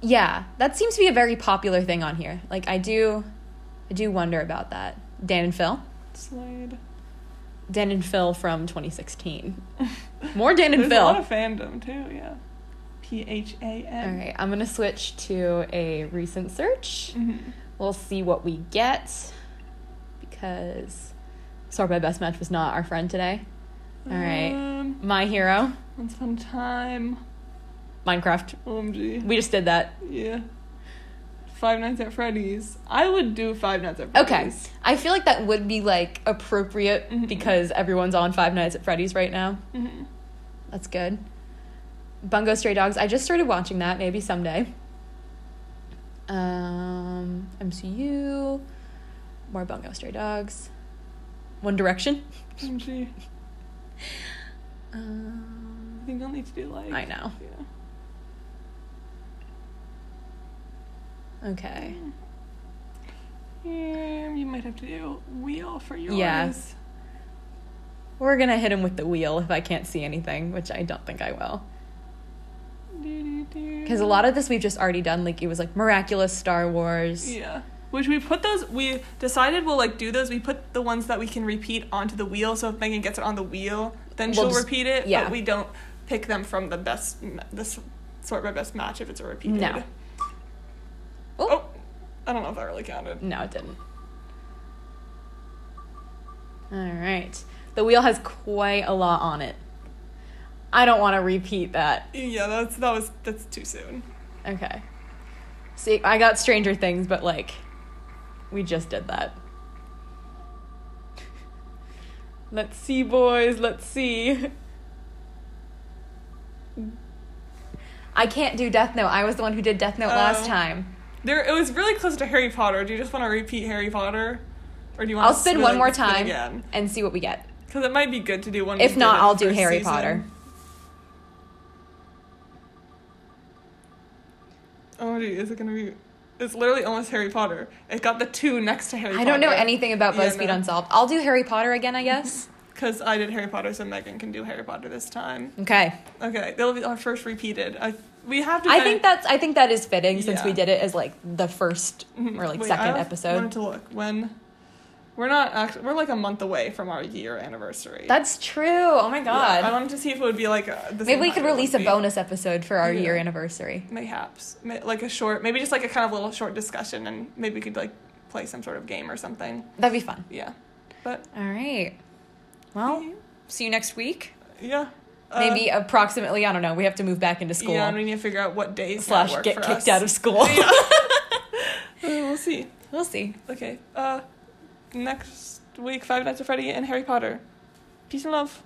[SPEAKER 1] Yeah, that seems to be a very popular thing on here. Like I do I do wonder about that. Dan and Phil.
[SPEAKER 2] Slide.
[SPEAKER 1] Dan and Phil from 2016. [LAUGHS] More Dan and
[SPEAKER 2] There's
[SPEAKER 1] Phil.
[SPEAKER 2] a lot of fandom too. Yeah. P H A N.
[SPEAKER 1] All right, I'm going to switch to a recent search.
[SPEAKER 2] Mm-hmm.
[SPEAKER 1] We'll see what we get because Sort by Best Match was not our friend today. All right.
[SPEAKER 2] Um,
[SPEAKER 1] My Hero,
[SPEAKER 2] Once Upon a Time.
[SPEAKER 1] Minecraft.
[SPEAKER 2] OMG.
[SPEAKER 1] We just did that.
[SPEAKER 2] Yeah. Five Nights at Freddy's. I would do Five Nights at Freddy's. Okay.
[SPEAKER 1] I feel like that would be like appropriate
[SPEAKER 2] Mhm.
[SPEAKER 1] because everyone's on Five Nights at Freddy's right now.
[SPEAKER 2] Mm-hmm.
[SPEAKER 1] That's good. Bungo Stray Dogs. I just started watching that. Maybe someday. Um, MCU. More Bungo Stray Dogs. One Direction.
[SPEAKER 2] OMG.
[SPEAKER 1] Um,
[SPEAKER 2] I think I'll need to do like.
[SPEAKER 1] I know.
[SPEAKER 2] Yeah.
[SPEAKER 1] okay.
[SPEAKER 2] Yeah, you might have to do wheel for yours.
[SPEAKER 1] Yeah. We're gonna hit him with the wheel if I can't see anything, which I don't think I will. Because a lot of this we've just already done. Like it was like miraculous Star Wars.
[SPEAKER 2] Yeah. Which we put those, we decided we'll like do those. We put the ones that we can repeat onto the wheel. So if Megan gets it on the wheel, then
[SPEAKER 1] We'll
[SPEAKER 2] she'll
[SPEAKER 1] just-
[SPEAKER 2] repeat it.
[SPEAKER 1] yeah.
[SPEAKER 2] But we don't pick them from the best, this sort by best match if it's a repeat
[SPEAKER 1] No.
[SPEAKER 2] Oh. oh, I don't know if that really counted.
[SPEAKER 1] No, it didn't. All right. The wheel has quite a lot on it. I don't want to repeat that.
[SPEAKER 2] Yeah, that's that was that's too soon.
[SPEAKER 1] Okay. See, I got Stranger Things, but like, we just did that. Let's see, boys. Let's see. I can't do Death Note. I was the one who did Death Note last
[SPEAKER 2] Oh.
[SPEAKER 1] time.
[SPEAKER 2] There, it was really close to Harry Potter. Do you just want to repeat Harry Potter, or do you want?
[SPEAKER 1] I'll spin one more time
[SPEAKER 2] again?
[SPEAKER 1] and see what we get.
[SPEAKER 2] Because it might be good to do one.
[SPEAKER 1] If not, I'll do Harry
[SPEAKER 2] season.
[SPEAKER 1] Potter.
[SPEAKER 2] Oh, dude, is it gonna be? It's literally almost Harry Potter. It got the two next to Harry.
[SPEAKER 1] I don't know anything about
[SPEAKER 2] Yeah,
[SPEAKER 1] BuzzFeed
[SPEAKER 2] no.
[SPEAKER 1] Unsolved. I'll do Harry Potter again, I guess. [LAUGHS]
[SPEAKER 2] Because I did Harry Potter, so Megan can do Harry Potter this time.
[SPEAKER 1] Okay.
[SPEAKER 2] Okay, that'll be our first repeated. I we have to.
[SPEAKER 1] I think that's I think that is fitting since we
[SPEAKER 2] Yeah.
[SPEAKER 1] did it as like the first
[SPEAKER 2] Mhm.
[SPEAKER 1] or like second episode.
[SPEAKER 2] Wanted to look when. We're not actually. We're like a month away from our year anniversary.
[SPEAKER 1] That's true. Oh my
[SPEAKER 2] Yeah,
[SPEAKER 1] god.
[SPEAKER 2] I wanted to see if it would be like. Uh, the
[SPEAKER 1] Maybe we could release a bonus episode for our
[SPEAKER 2] Yeah.
[SPEAKER 1] year anniversary.
[SPEAKER 2] Mayhaps, May- like a short, maybe just like a kind of little short discussion, and maybe we could like play some sort of game or something.
[SPEAKER 1] That'd be fun.
[SPEAKER 2] Yeah, but
[SPEAKER 1] All right. Well, see you next week.
[SPEAKER 2] yeah, Uh,
[SPEAKER 1] Maybe approximately, I don't know. We have to move back into school.
[SPEAKER 2] Yeah, and we need to figure out what days
[SPEAKER 1] slash
[SPEAKER 2] work
[SPEAKER 1] get kicked
[SPEAKER 2] us.
[SPEAKER 1] out of school. [LAUGHS]
[SPEAKER 2] Yeah. [LAUGHS] We'll see.
[SPEAKER 1] we'll see.
[SPEAKER 2] Okay. Uh, next week, Five Nights at Freddy and Harry Potter. Peace and love.